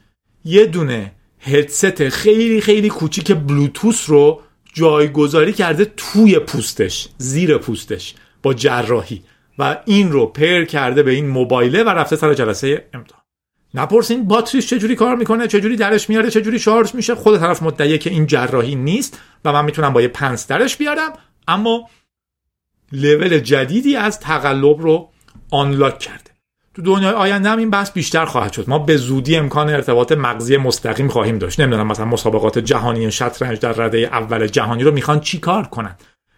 S1: یه دونه هدست خیلی خیلی کوچیک بلوتوس رو جایگذاری کرده توی پوستش زیر پوستش با جراحی. و این رو پر کرده به این موبایله و رفته سر جلسه امتحان. نپرسین باتریش چجوری کار می‌کنه چجوری درش میاره چجوری شارژ میشه؟ خود طرف مدعیه که این جراحی نیست و من می‌تونم با یه پنس درش بیارم. اما لول جدیدی از تقلب رو unlock کرده. تو دنیای آینده هم این بحث بیشتر خواهد شد. ما به زودی امکان ارتباط مغزی مستقیم خواهیم داشت. نمی‌دونم مثلا مسابقات جهانی شطرنج در رده اول جهانی رو می‌خوان چی کار کنن؟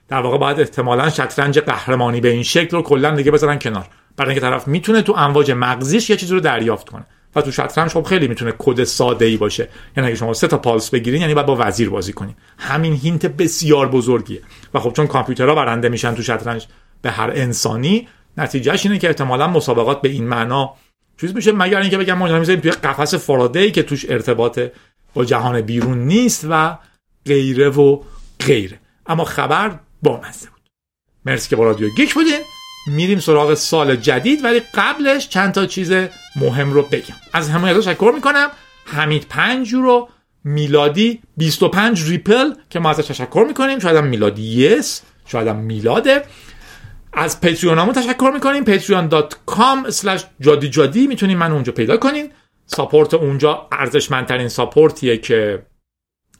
S1: در واقع باید احتمالا شطرنج قهرمانی به این شکل رو کلا دیگه بذارن کنار. برای اینکه طرف می‌تونه تو امواج مغزیش یه چیزی رو دریافت کنه. و تو شطرنج خب خیلی می‌تونه کد ساده ای باشه. یعنی اگه شما سه تا پالس بگیرین یعنی باید با وزیر بازی کنین. همین hint بسیار بزرگیه. و خب چون کامپیوترها برنده میشن تو شطرنج به هر انسانی نتیجهش اینه که احتمالا مسابقات به این معنا چیز میشه مگر اینکه بگم ما توی قفس فارادی که توش ارتباط با جهان بیرون نیست و غیره و غیره. اما خبر با مزه بود. مرسی که با رادیو گیک بودین. میریم سراغ سال جدید ولی قبلش چند تا چیز مهم رو بگم. از همه تشکر می‌کنم. حمید 5 یورو میلادی 25 ریپل که ما ازش تشکر می‌کنیم. شاید هم میلادی یس شاید هم میلاده. از پتریونامون تشکر می‌کنیم. patreon.com جادی جادی. می‌تونین من اونجا پیدا کنین. ساپورت اونجا ارزشمندترین ساپورتیه که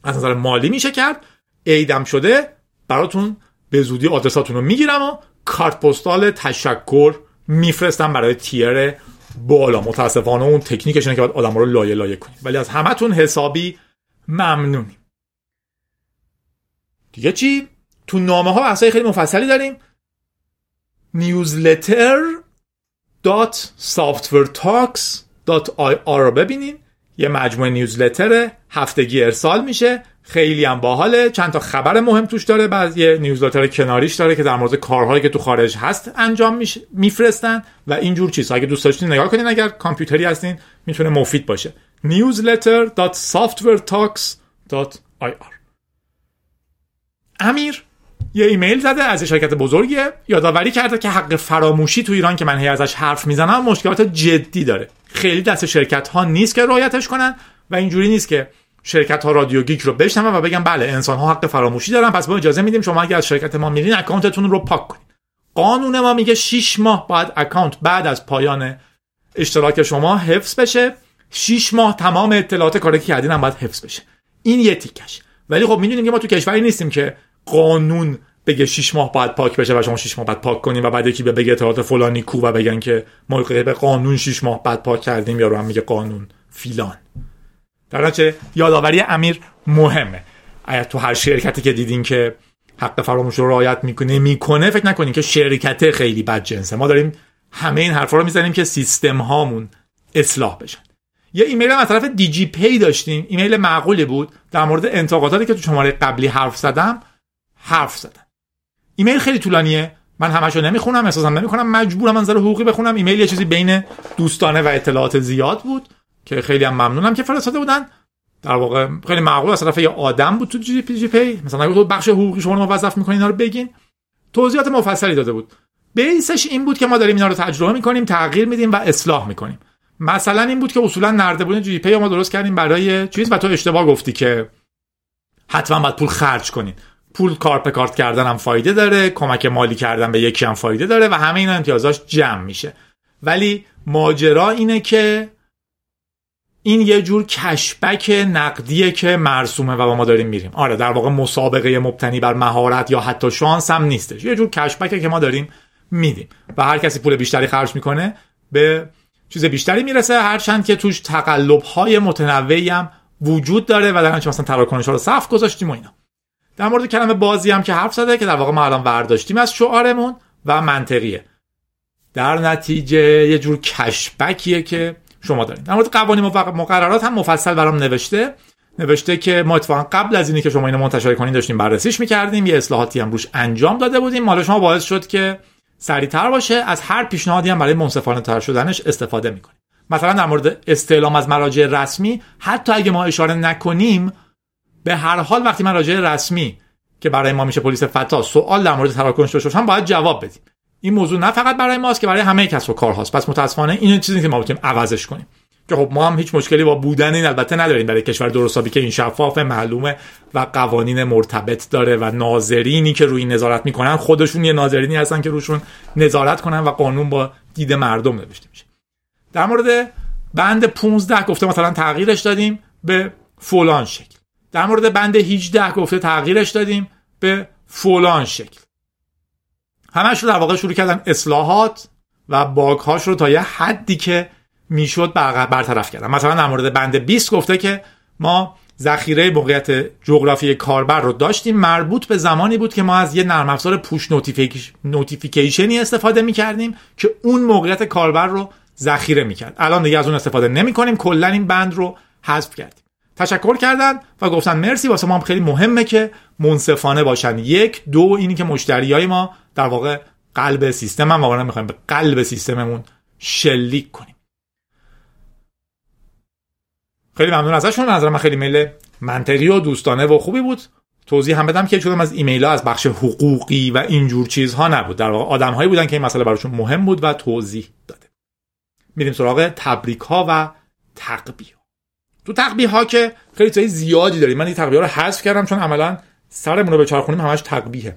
S1: از نظر مالی میشه کرد. ایدم شده. براتون به زودی آدرساتون رو می‌گیرم و کارت پستال تشکر میفرستم برای تیر بالا. متاسفانه اون تکنیکش اینه که باید آدم رو لایه لایه کنیم. ولی از همتون حسابی ممنونیم. دیگه چی؟ تو نامه ها خیلی مفصلی داریم. newsletter.softwaretalks.ir رو ببینین. یه مجموعه نیوزلتر هفتگی ارسال میشه. خیلی هم باحاله. چند تا خبر مهم توش داره. بعد یه نیوزلتر کناریش داره که در مورد کارهایی که تو خارج هست انجام میفرستن. و اینجور چیزها. اگه دوست داشتین نگاه کنین. اگر کامپیوتری هستین می‌تونه مفید باشه. newsletter.softwaretalks.ir امیر یه ایمیل زده از شرکت بزرگیه یادآوری کرده که حق فراموشی تو ایران که من هی ازش حرف می‌زنم مشکلات جدی داره. خیلی دست شرکت ها نیست که رعایتش کنن و اینجوری نیست که شرکت ها رادیو گیک رو بشنون و بگن بله انسان ها حق فراموشی دارن پس ما اجازه میدیم شما اگه از شرکت ما میرین account تون رو پاک کنید. قانون ما میگه 6 ماه باید اکانت بعد از پایان اشتراک شما حفظ بشه. 6 ماه تمام اطلاعات کاری که کردین هم باید حفظ بشه. این یه تیکش. ولی خب می‌دونیم که ما تو کشوری نیستیم که قانون بگه 6 ماه باید پاک بشه و شما 6 ماه بعد پاک کنیم و بعد یکی به بگه اطلاعات فلانی کو و بگن که ما به قانون 6 ماه بعد پاک کردیم یا رو هم میگه قانون. فیلان. در نتیجه یادآوری امیر مهمه. اگر تو هر شرکتی که دیدین که حق فراموشی رو رعایت نمی‌کنه فکر نکنین که شرکت خیلی بد جنسه. ما داریم همه این حرفا رو می‌زنیم که سیستم هامون اصلاح بشن یه ایمیل هم از طرف دیجی پی داشتیم ایمیل معقولی بود. در مورد انتقاداتی که تو شماره قبلی حرف زدم حرف زدم ایمیل خیلی طولانیه. من همشو نمی‌خونم احساس نمی‌کنم مجبورم از منظر حقوقی بخونم. ایمیل یه چیزی بین دوستانه و اطلاعات زیاد بود که خیلی هم ممنونم که فرستاده بودن. در واقع خیلی معقول از طرف یه آدم بود تو جی پی جی پی. مثلا اگه تو بخش حقوقی شما موظف می‌کنین اینا رو بگین. توضیحات مفصلی داده بود. بیسش این بود که ما داریم اینا رو تجربه می‌کنیم تغییر میدیم و اصلاح می‌کنیم. مثلا این بود که اصولا نرده بودن جی پی ما درست کردیم برای چیز و تو اشتباه گفتی که حتما باید پول خرج کنین. پول کارت کارت کردن هم فایده داره کمک مالی کردن به یکی هم فایده داره و همه این امتیازاش جمع میشه. ولی ماجرا اینه که این یه جور کشبک نقدیه که مرسومه و با ما داریم میریم. آره در واقع مسابقه مبتنی بر مهارت یا حتی شانس هم نیستش. یه جور کشبکه که ما داریم میدیم و هر کسی پول بیشتری خرج می‌کنه به چیز بیشتری می‌رسه هرچند که توش تقلب های متنوعی هم وجود داره و در مثلا تراکنش ها رو صف گذاشتیم و اینا. در مورد کلمه بازی هم که حرف زده که در واقع ما الان برداشتیم از شعارمون و منطقیه. در نتیجه یه جور کشبکیه که شما دارین. در مورد قوانین مقررات هم مفصل برام نوشته. نوشته که ما اتفاقا قبل از اینی که شما اینو منتشر کنین داشتیم بررسیش می‌کردیم یه اصلاحاتی هم روش انجام داده بودیم. مال شما باعث شد که سریعتر باشه از هر پیشنهادی هم برای منصفانه تر شدنش استفاده می‌کنیم. مثلا در مورد استعلام از مراجع رسمی حتی اگه ما اشاره نکنیم به هر حال وقتی مراجع رسمی که برای ما میشه پلیس فتا سوال در مورد تراکنش داشته باشن باید جواب بدیم. این موضوع نه فقط برای ماست که برای همه کسب و کار هاست. پس متاسفانه این چیزی که ما بتونیم عوضش کنیم. که خب ما هم هیچ مشکلی با بودن این البته نداریم. برای کشور درستابی که این شفاف معلومه و قوانین مرتبط داره و ناظرینی که روی نظارت می‌کنن خودشون یه ناظرینی هستن که روشون نظارت کنن و قانون با دید مردم نوشته میشه. در مورد بند 15 گفته مثلا تغییرش دادیم به فلان شکل. در مورد بند 18 گفته تغییرش دادیم به فلان شکل. همش رو در واقع شروع کردن اصلاحات و bug هاش رو تا یه حدی که می‌شد برطرف کردن. مثلا در مورد بند 20 گفته که ما ذخیره موقعیت جغرافی کاربر رو داشتیم. مربوط به زمانی بود که ما از یه نرم افزار push notification ی استفاده می کردیم که اون موقعیت کاربر رو ذخیره می‌کرد. الان دیگه از اون استفاده نمی کنیم کلا این بند رو حذف کردیم. تشکر کردن و گفتن مرسی واسه ما هم خیلی مهمه که منصفانه باشن. یک دو اینی که مشتری های ما در واقع قلب سیستم هم واقعا می‌خوایم به قلب سیستممون شلیک کنیم. خیلی ممنون ازشون. نظر من خیلی میل منطقی و دوستانه و خوبی بود. توضیح هم بدم که چون از ایمیل ها از بخش حقوقی و اینجور چیزها نبود. در واقع آدم هایی بودن که این مسئله براشون مهم بود و توضیح داده. میریم سراغ تبریک ها و تقبیه تو تقبیه ها که خیلی چیزای زیادی داریم من این تقبیه ها رو حذف کردم چون عملا سرمون رو به چارخونیم همش تقبیه.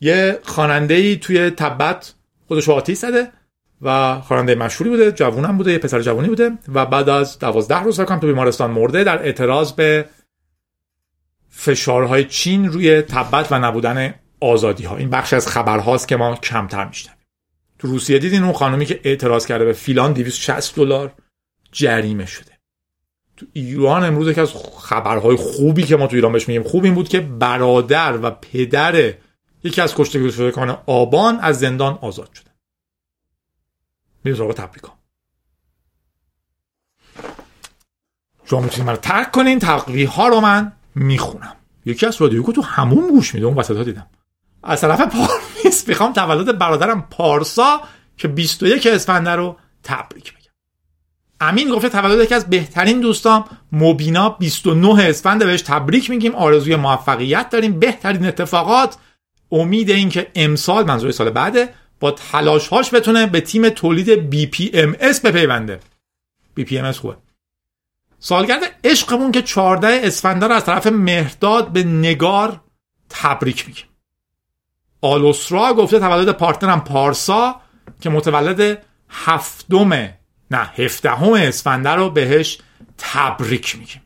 S1: یه خواننده ای توی تبت خودش آتیش زده و خواننده مشهوری بوده جوونم بوده یه پسر جوونی بوده و بعد از دوازده روز کم تو بیمارستان مرده در اعتراض به فشارهای چین روی تبت و نبودن آزادی ها این بخش از خبرهاست که ما کمتر میشنویم. تو روسیه دیدین اون خانومی که اعتراض کرده به فیلان 260 دلار جریمه شده. تو امروز یکی از خبرهای خوبی که ما تو ایران بهش میگیم خوب این بود که برادر و پدر یکی از کشته شدگان آبان از زندان آزاد شده میریم سراغ تبریکا. شما می‌تونید من ترک کنین تقویه ها رو من می‌خونم. یکی از رادیو تو همون گوش میده اون وسط ها دیدم. از طرف پارمیس می‌خوام تولد برادرم پارسا که 21 اسفنده رو تبریک امین گفته تولد یکی از بهترین دوستام. مبینا 29 اسفند بهش تبریک میگیم. آرزوی موفقیت داریم. بهترین اتفاقات. امید این که امسال منظور سال بعده با تلاش هاش بتونه به تیم تولید BPMS بپیونده. BPMS خوبه. سالگرد عشقمون که 14 اسفندر از طرف مهرداد به نگار تبریک میگیم. آلوسرا گفته تولد پارتنرم پارسا که متولد هفتم نه هفدهم اسفندر رو بهش تبریک میگیم.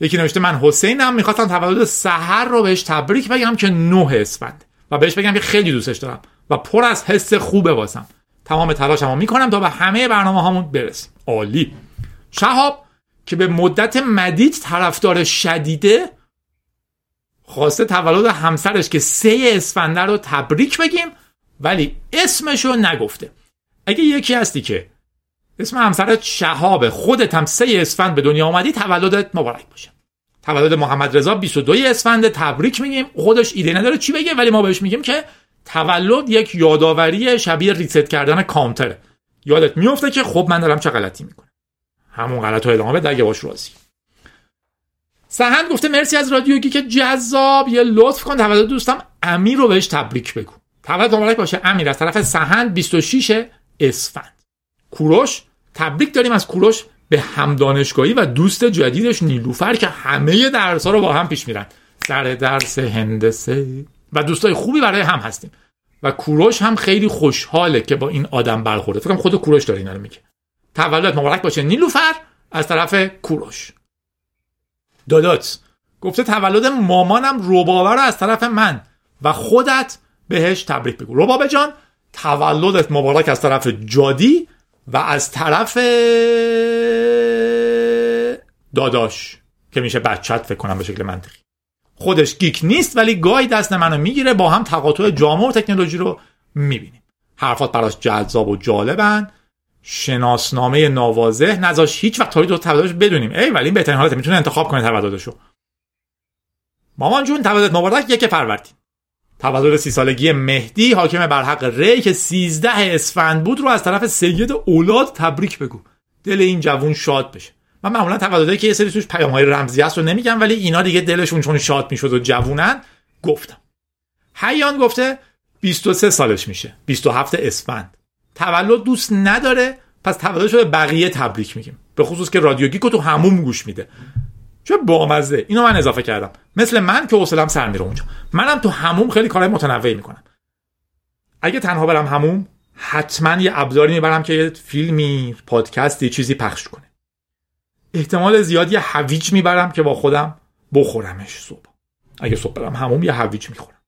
S1: یکی نوشته من حسینم می‌خواستم تولد سحر رو بهش تبریک بگم که نه اسفند. و بهش بگم که خیلی دوستش دارم و پر از حس خوبه واسم. تمام تلاشمو می‌کنم تا به همه برنامه هامون برسیم. عالی. شهاب که به مدت مدید طرفدار شدیده خواسته تولد همسرش که سه اسفنده رو تبریک بگیم ولی اسمشو نگفته. اگه یکی هستی که اسم همسرت شهابه خودت هم سه اسفند به دنیا آمدی تولدت مبارک باشه. تولد محمد رضا 22 اسفند تبریک میگیم. خودش ایده نداره چی بگه ولی ما بهش میگیم که تولد یک یادآوری شبیه ریست کردن کامتره یادت میفته که خب من دارم چه غلطی می‌کنم. همون غلط رو ادامه بده باش راضی. سهند گفته مرسی از رادیو که جذاب. یه لطف کن تولد دوستم امیر رو بهش تبریک بگو. تولد مبارک باشه. امیر از طرف سهند 26 اسفند. کوروش تبریک داریم از کوروش به همدانشگاهی و دوست جدیدش نیلوفر که همه درس ها رو با هم پیش میرن. سر درس هندسه. و دوستای خوبی برای هم هستیم. و کوروش هم خیلی خوشحاله که با این آدم برخورده. فکر خود کوروش داره اینا رو میگه. تولد مبارک باشه. نیلوفر از طرف کوروش. دادات. گفته تولد مامانم روبابه رو از طرف من. و خودت بهش تبریک بگو. روبابه جان تولدت مبارک از طرف جادی و از طرف داداش که میشه بچت فکر کنم به شکل منطقی. خودش گیک نیست ولی گاهی دست منو می‌گیره با هم تقاطع جامعه و تکنولوژی رو می‌بینیم. حرفات براش جذاب و جالبن. شناسنامه نوازه نذاش هیچ وقت تولید تولدش بدونیم. ای ولی بهترین حالت می‌تونه انتخاب کنه تولدشو. مامان جون تولدت مبارک. یک فروردین تولد سی سالگی مهدی حاکم بر حق ری که 13 اسفند بود رو از طرف سید اولاد تبریک بگو. دل این جوون شاد بشه. من معمولا تولدایی که یه سری توش پیام های رمزی هست رو نمیگم ولی اینا دیگه دلشون چون شاد می‌شد و جوونن گفتم. حیان گفته 23 سالش میشه. 27 اسفند. تولد دوست نداره پس تولدش رو به بقیه تبریک میگیم. به خصوص که رادیو گیکو تو هموم گوش میده. چه بامزه. اینو من اضافه کردم. مثل من که حوصلم سر میره اونجا. منم تو هموم خیلی کارهای متنوعی می‌کنم. اگه تنها برم هموم حتما یه ابزاری می‌برم که یه فیلمی پادکستی چیزی پخش کنه. احتمال زیاد یه هویج می‌برم که با خودم بخورمش صبح. اگه صبح برم هموم یه هویج می‌خورم.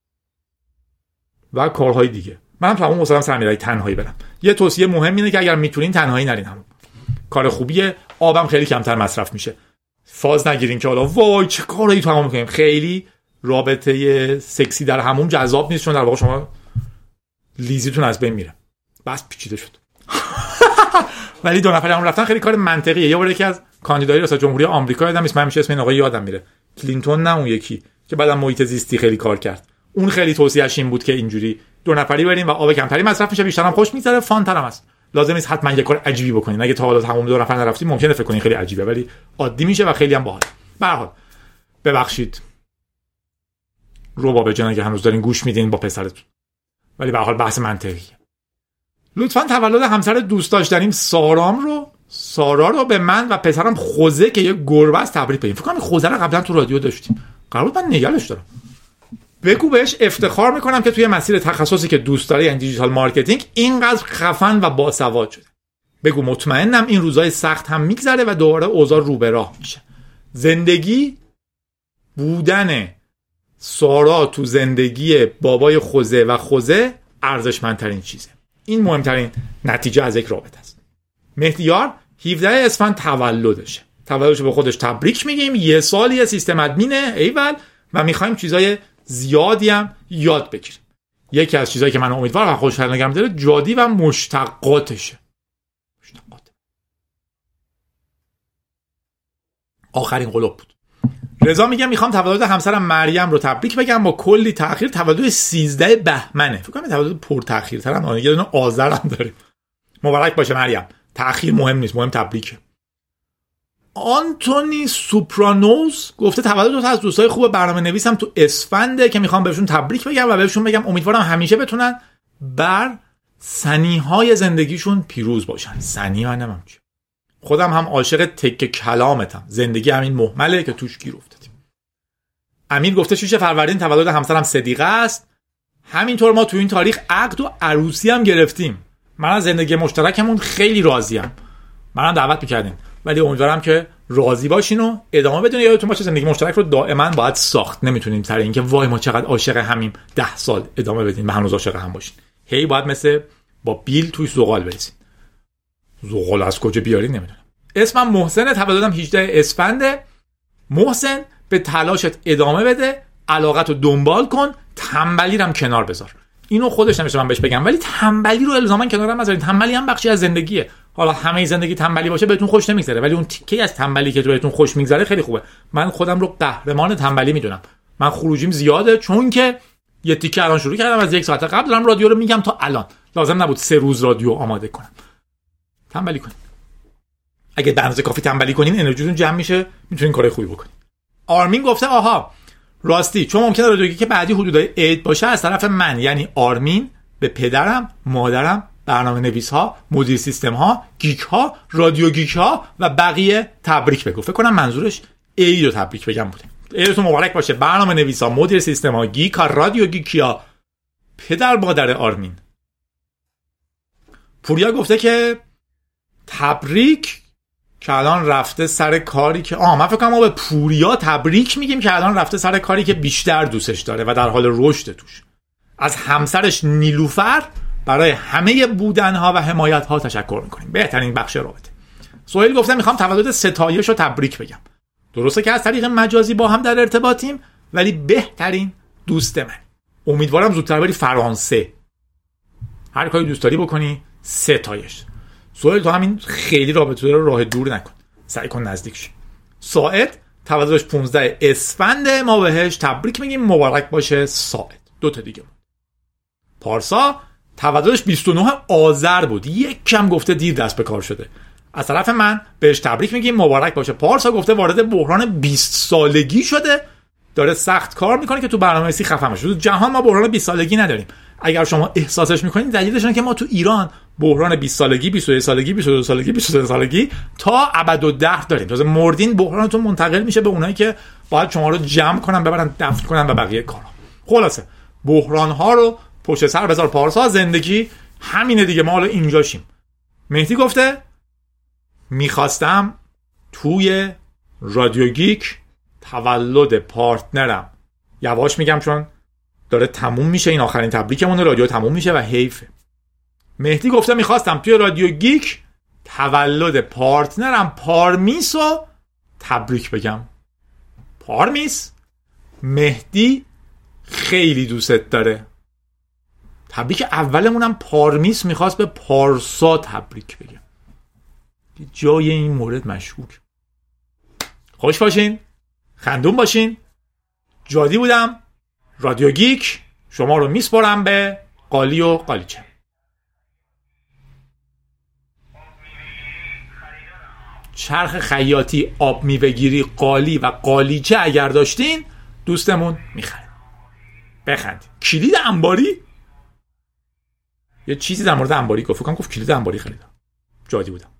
S1: و کارهای دیگه. منم تمام حوصلم سر میره تنهایی برم. یه توصیه مهم اینه که اگر می‌تونین تنهایی نرین همون کار خوبیه آبم خیلی کمتر مصرف میشه. فاز نگیرین که حالا. وای چه کاری تمام می‌کنیم. خیلی رابطه سکسی در همون جذاب نیست چون در واقع شما لیزیتون از بین میره. بس پیچیده شد. (laughs) ولی دو نفر هم رفتن. خیلی کار منطقیه. یه بار یکی از کاندیدای ریاست جمهوری آمریکا یادم من همیشه اسم این آقا یادم میره. کلینتون نه اون یکی که بعدم محیط زیستی خیلی کار کرد. اون خیلی توصیهش این بود که اینجوری دو نفری بریم و آب کمتری مصرف میشه. بیشتر هم خوش میگذره. فان ترم است. لازم نیست حتما یه کار عجیبی بکنین. اگه تا حالا تمام دو نفر نرفتید ممکنه فکر کنین خیلی عجیبه ولی عادی میشه و خیلی هم باحال به حال ببخشید. روبابه جان اگه هنوز دارین گوش میدین با پسرتون. ولی به حال بحث منطقی لطفا تولد همسر دوست داشتنیم سارام رو. سارا رو به من و پسرم خوزه که یه گربه است تبریک بگیم. فکر کنم خوزه رو قبلا تو رادیو داشتیم. قرار من نگرش دارم. بگو بهش افتخار می‌کنم که توی مسیر تخصصی که دوست داره یعنی digital marketing اینقدر خفن و باسواد شده. بگو مطمئنم این روزای سخت هم میگذره و دوباره اوضاع رو به راه میشه. زندگی بودن سارا تو زندگی بابای خوزه و خوزه ارزشمندترین چیزه. این مهمترین نتیجه از یک رابطه است. مهدیار 17 اسفند تولدشه. تولدش به خودش تبریک میگیم. یه سالی سیستم ادمینه ایول. و می‌خوایم چیزای زیادی هم یاد بگیریم. یکی از چیزهایی که من امیدوارم خوشحال نگم داره جادی و مشتقاتشه. مشتقات. آخرین قلوب بود. رضا میگم می‌خوام تولد همسرم مریم رو تبریک بگم. با کلی تاخیر تولد 13 بهمنه. فکر کنم تولد پر تاخیر ترم یه دونه آذر هم داریم. مبارک باشه مریم. تاخیر مهم نیست مهم تبریکه. آنتونی سوپرانوز گفته تولد دو تا از دوستای خوب برنامه نویسم تو اسفنده که می‌خوام بهشون تبریک بگم و بهشون بگم امیدوارم همیشه بتونن بر سنی های زندگیشون پیروز باشن. سنی من چی. خودم هم عاشق تک کلامتم. زندگی همین محمله که توش گیر افتادیم. امیر گفته شیشه فروردین تولد همسرم صدیقه است. همینطور ما تو این تاریخ عقد و عروسی هم گرفتیم. من از زندگی مشترکمون خیلی راضیم. منم دعوت می‌کردیم ولی امیدوارم که راضی باشین و ادامه بدون یادتون باشه زندگی مشترک رو دائما باید ساخت. نمی‌تونیم سر اینکه وای ما چقدر عاشق همیم. ده سال ادامه بدین و هنوز عاشق هم باشین. هی باید مثل با بیل توی زغال بریزین زغال از کجا بیارین؟ نمی‌دونم. اسمم محسن تولدم 18 اسفنده. محسن به تلاشت ادامه بده. علاقت رو دنبال کن. تنبلی هم کنار بذار. اینو خودش نمیشه من بهش بگم. ولی تنبلی رو الزاما کنار نذارید تنبلی هم بخشی از زندگیه. حالا همه زندگی تنبلی باشه بهتون خوش نمیگذره. ولی اون تیکه از تنبلی که بهتون خوش میگذره خیلی خوبه. من خودم رو قهرمان تنبلی می‌دونم. من خروجیم زیاده چون که یه تیکه الان شروع کردم از یک ساعت قبل. دارم رادیو رو میگم تا الان. لازم نبود سه روز رادیو آماده کنم. تنبلی کنید اگه به کافی تنبلی کنین انرژیتون جمع میشه. می‌تونین کار خوبی بکنین. آرمین گفته آها راستی چون ممکنه رادیو گیک بعدی حدودای عید باشه از طرف من یعنی آرمین به پدرم مادرم برنامه نویس ها مدیر سیستم ها geek ها رادیو گیک ها و بقیه تبریک بگو. فکر کنم منظورش عید رو تبریک بگم بوده. عیدتون مبارک باشه. برنامه نویس ها مدیر سیستم ها geek ها رادیو گیک ها پدر مادر آرمین. پوریا گفته که تبریک که الان رفته سر کاری که آه من فکر کنم ما به پوریا تبریک میگیم که الان رفته سر کاری که بیشتر دوستش داره و در حال رشد توش. از همسرش نیلوفر برای همه بودنها و حمایت ها تشکر می‌کنیم. بهترین بخش رابطه. سوهیل گفته می‌خوام تولد ستایش رو تبریک بگم. درسته که از طریق مجازی با هم در ارتباطیم ولی بهترین دوست من. امیدوارم زودتر بری فرانسه. هر کاری دوست داری بکنی ستایش. سوهل تو همین خیلی رابطه رو راه دور نکن. سعی کن نزدیک شی. ساعد تولدش 15 اسفند ما بهش تبریک میگیم. مبارک باشه ساعد. دو تا دیگه بود. پارسا تولدش 29 آذر بود. یک کم گفته دیر دست به کار شده. از طرف من بهش تبریک میگیم. مبارک باشه. پارسا گفته وارد بحران 20 سالگی شده. داره سخت کار می‌کنه که تو برنامه‌نویسی خفه بشه تو جهان ما بحران 20 سالگی نداریم. اگر شما احساسش می‌کنید دلیلش که ما تو ایران بحران 20 سالگی 21 سالگی 22 سالگی 23 سالگی تا ابد و ده داریم. تازه مردین بحرانتون منتقل میشه به اونایی که باید شما رو جمع کنن ببرن دفن کنن و بقیه کارا. خلاصه بحران ها رو پشت سر بذار پارسا زندگی همینه دیگه ما حالا اینجاشیم مهدی گفته می‌خواستم توی رادیو گیک تولد partner م. یواش میگم چون داره تموم میشه این آخرین تبریکمون رادیو تموم میشه و حیفه. مهدی گفته می‌خواستم توی رادیو گیک تولد partner م پارمیس رو تبریک بگم. پارمیس مهدی خیلی دوستت داره. تبریک اولمونم پارمیس می‌خواست به پارسا تبریک بگم جای این مورد مشکوک. خوش باشین. خندون باشین. جادی بودم. رادیو گیک. شما رو میسپرم به قالی و قالیچه. چرخ خیاطی آب میوهگیری قالی و قالیچه اگر داشتین دوستمون می‌خره بخند کلید انباری؟ یه چیزی در مورد انباری گفت. گفت کلید انباری خریدم. جادی بودم.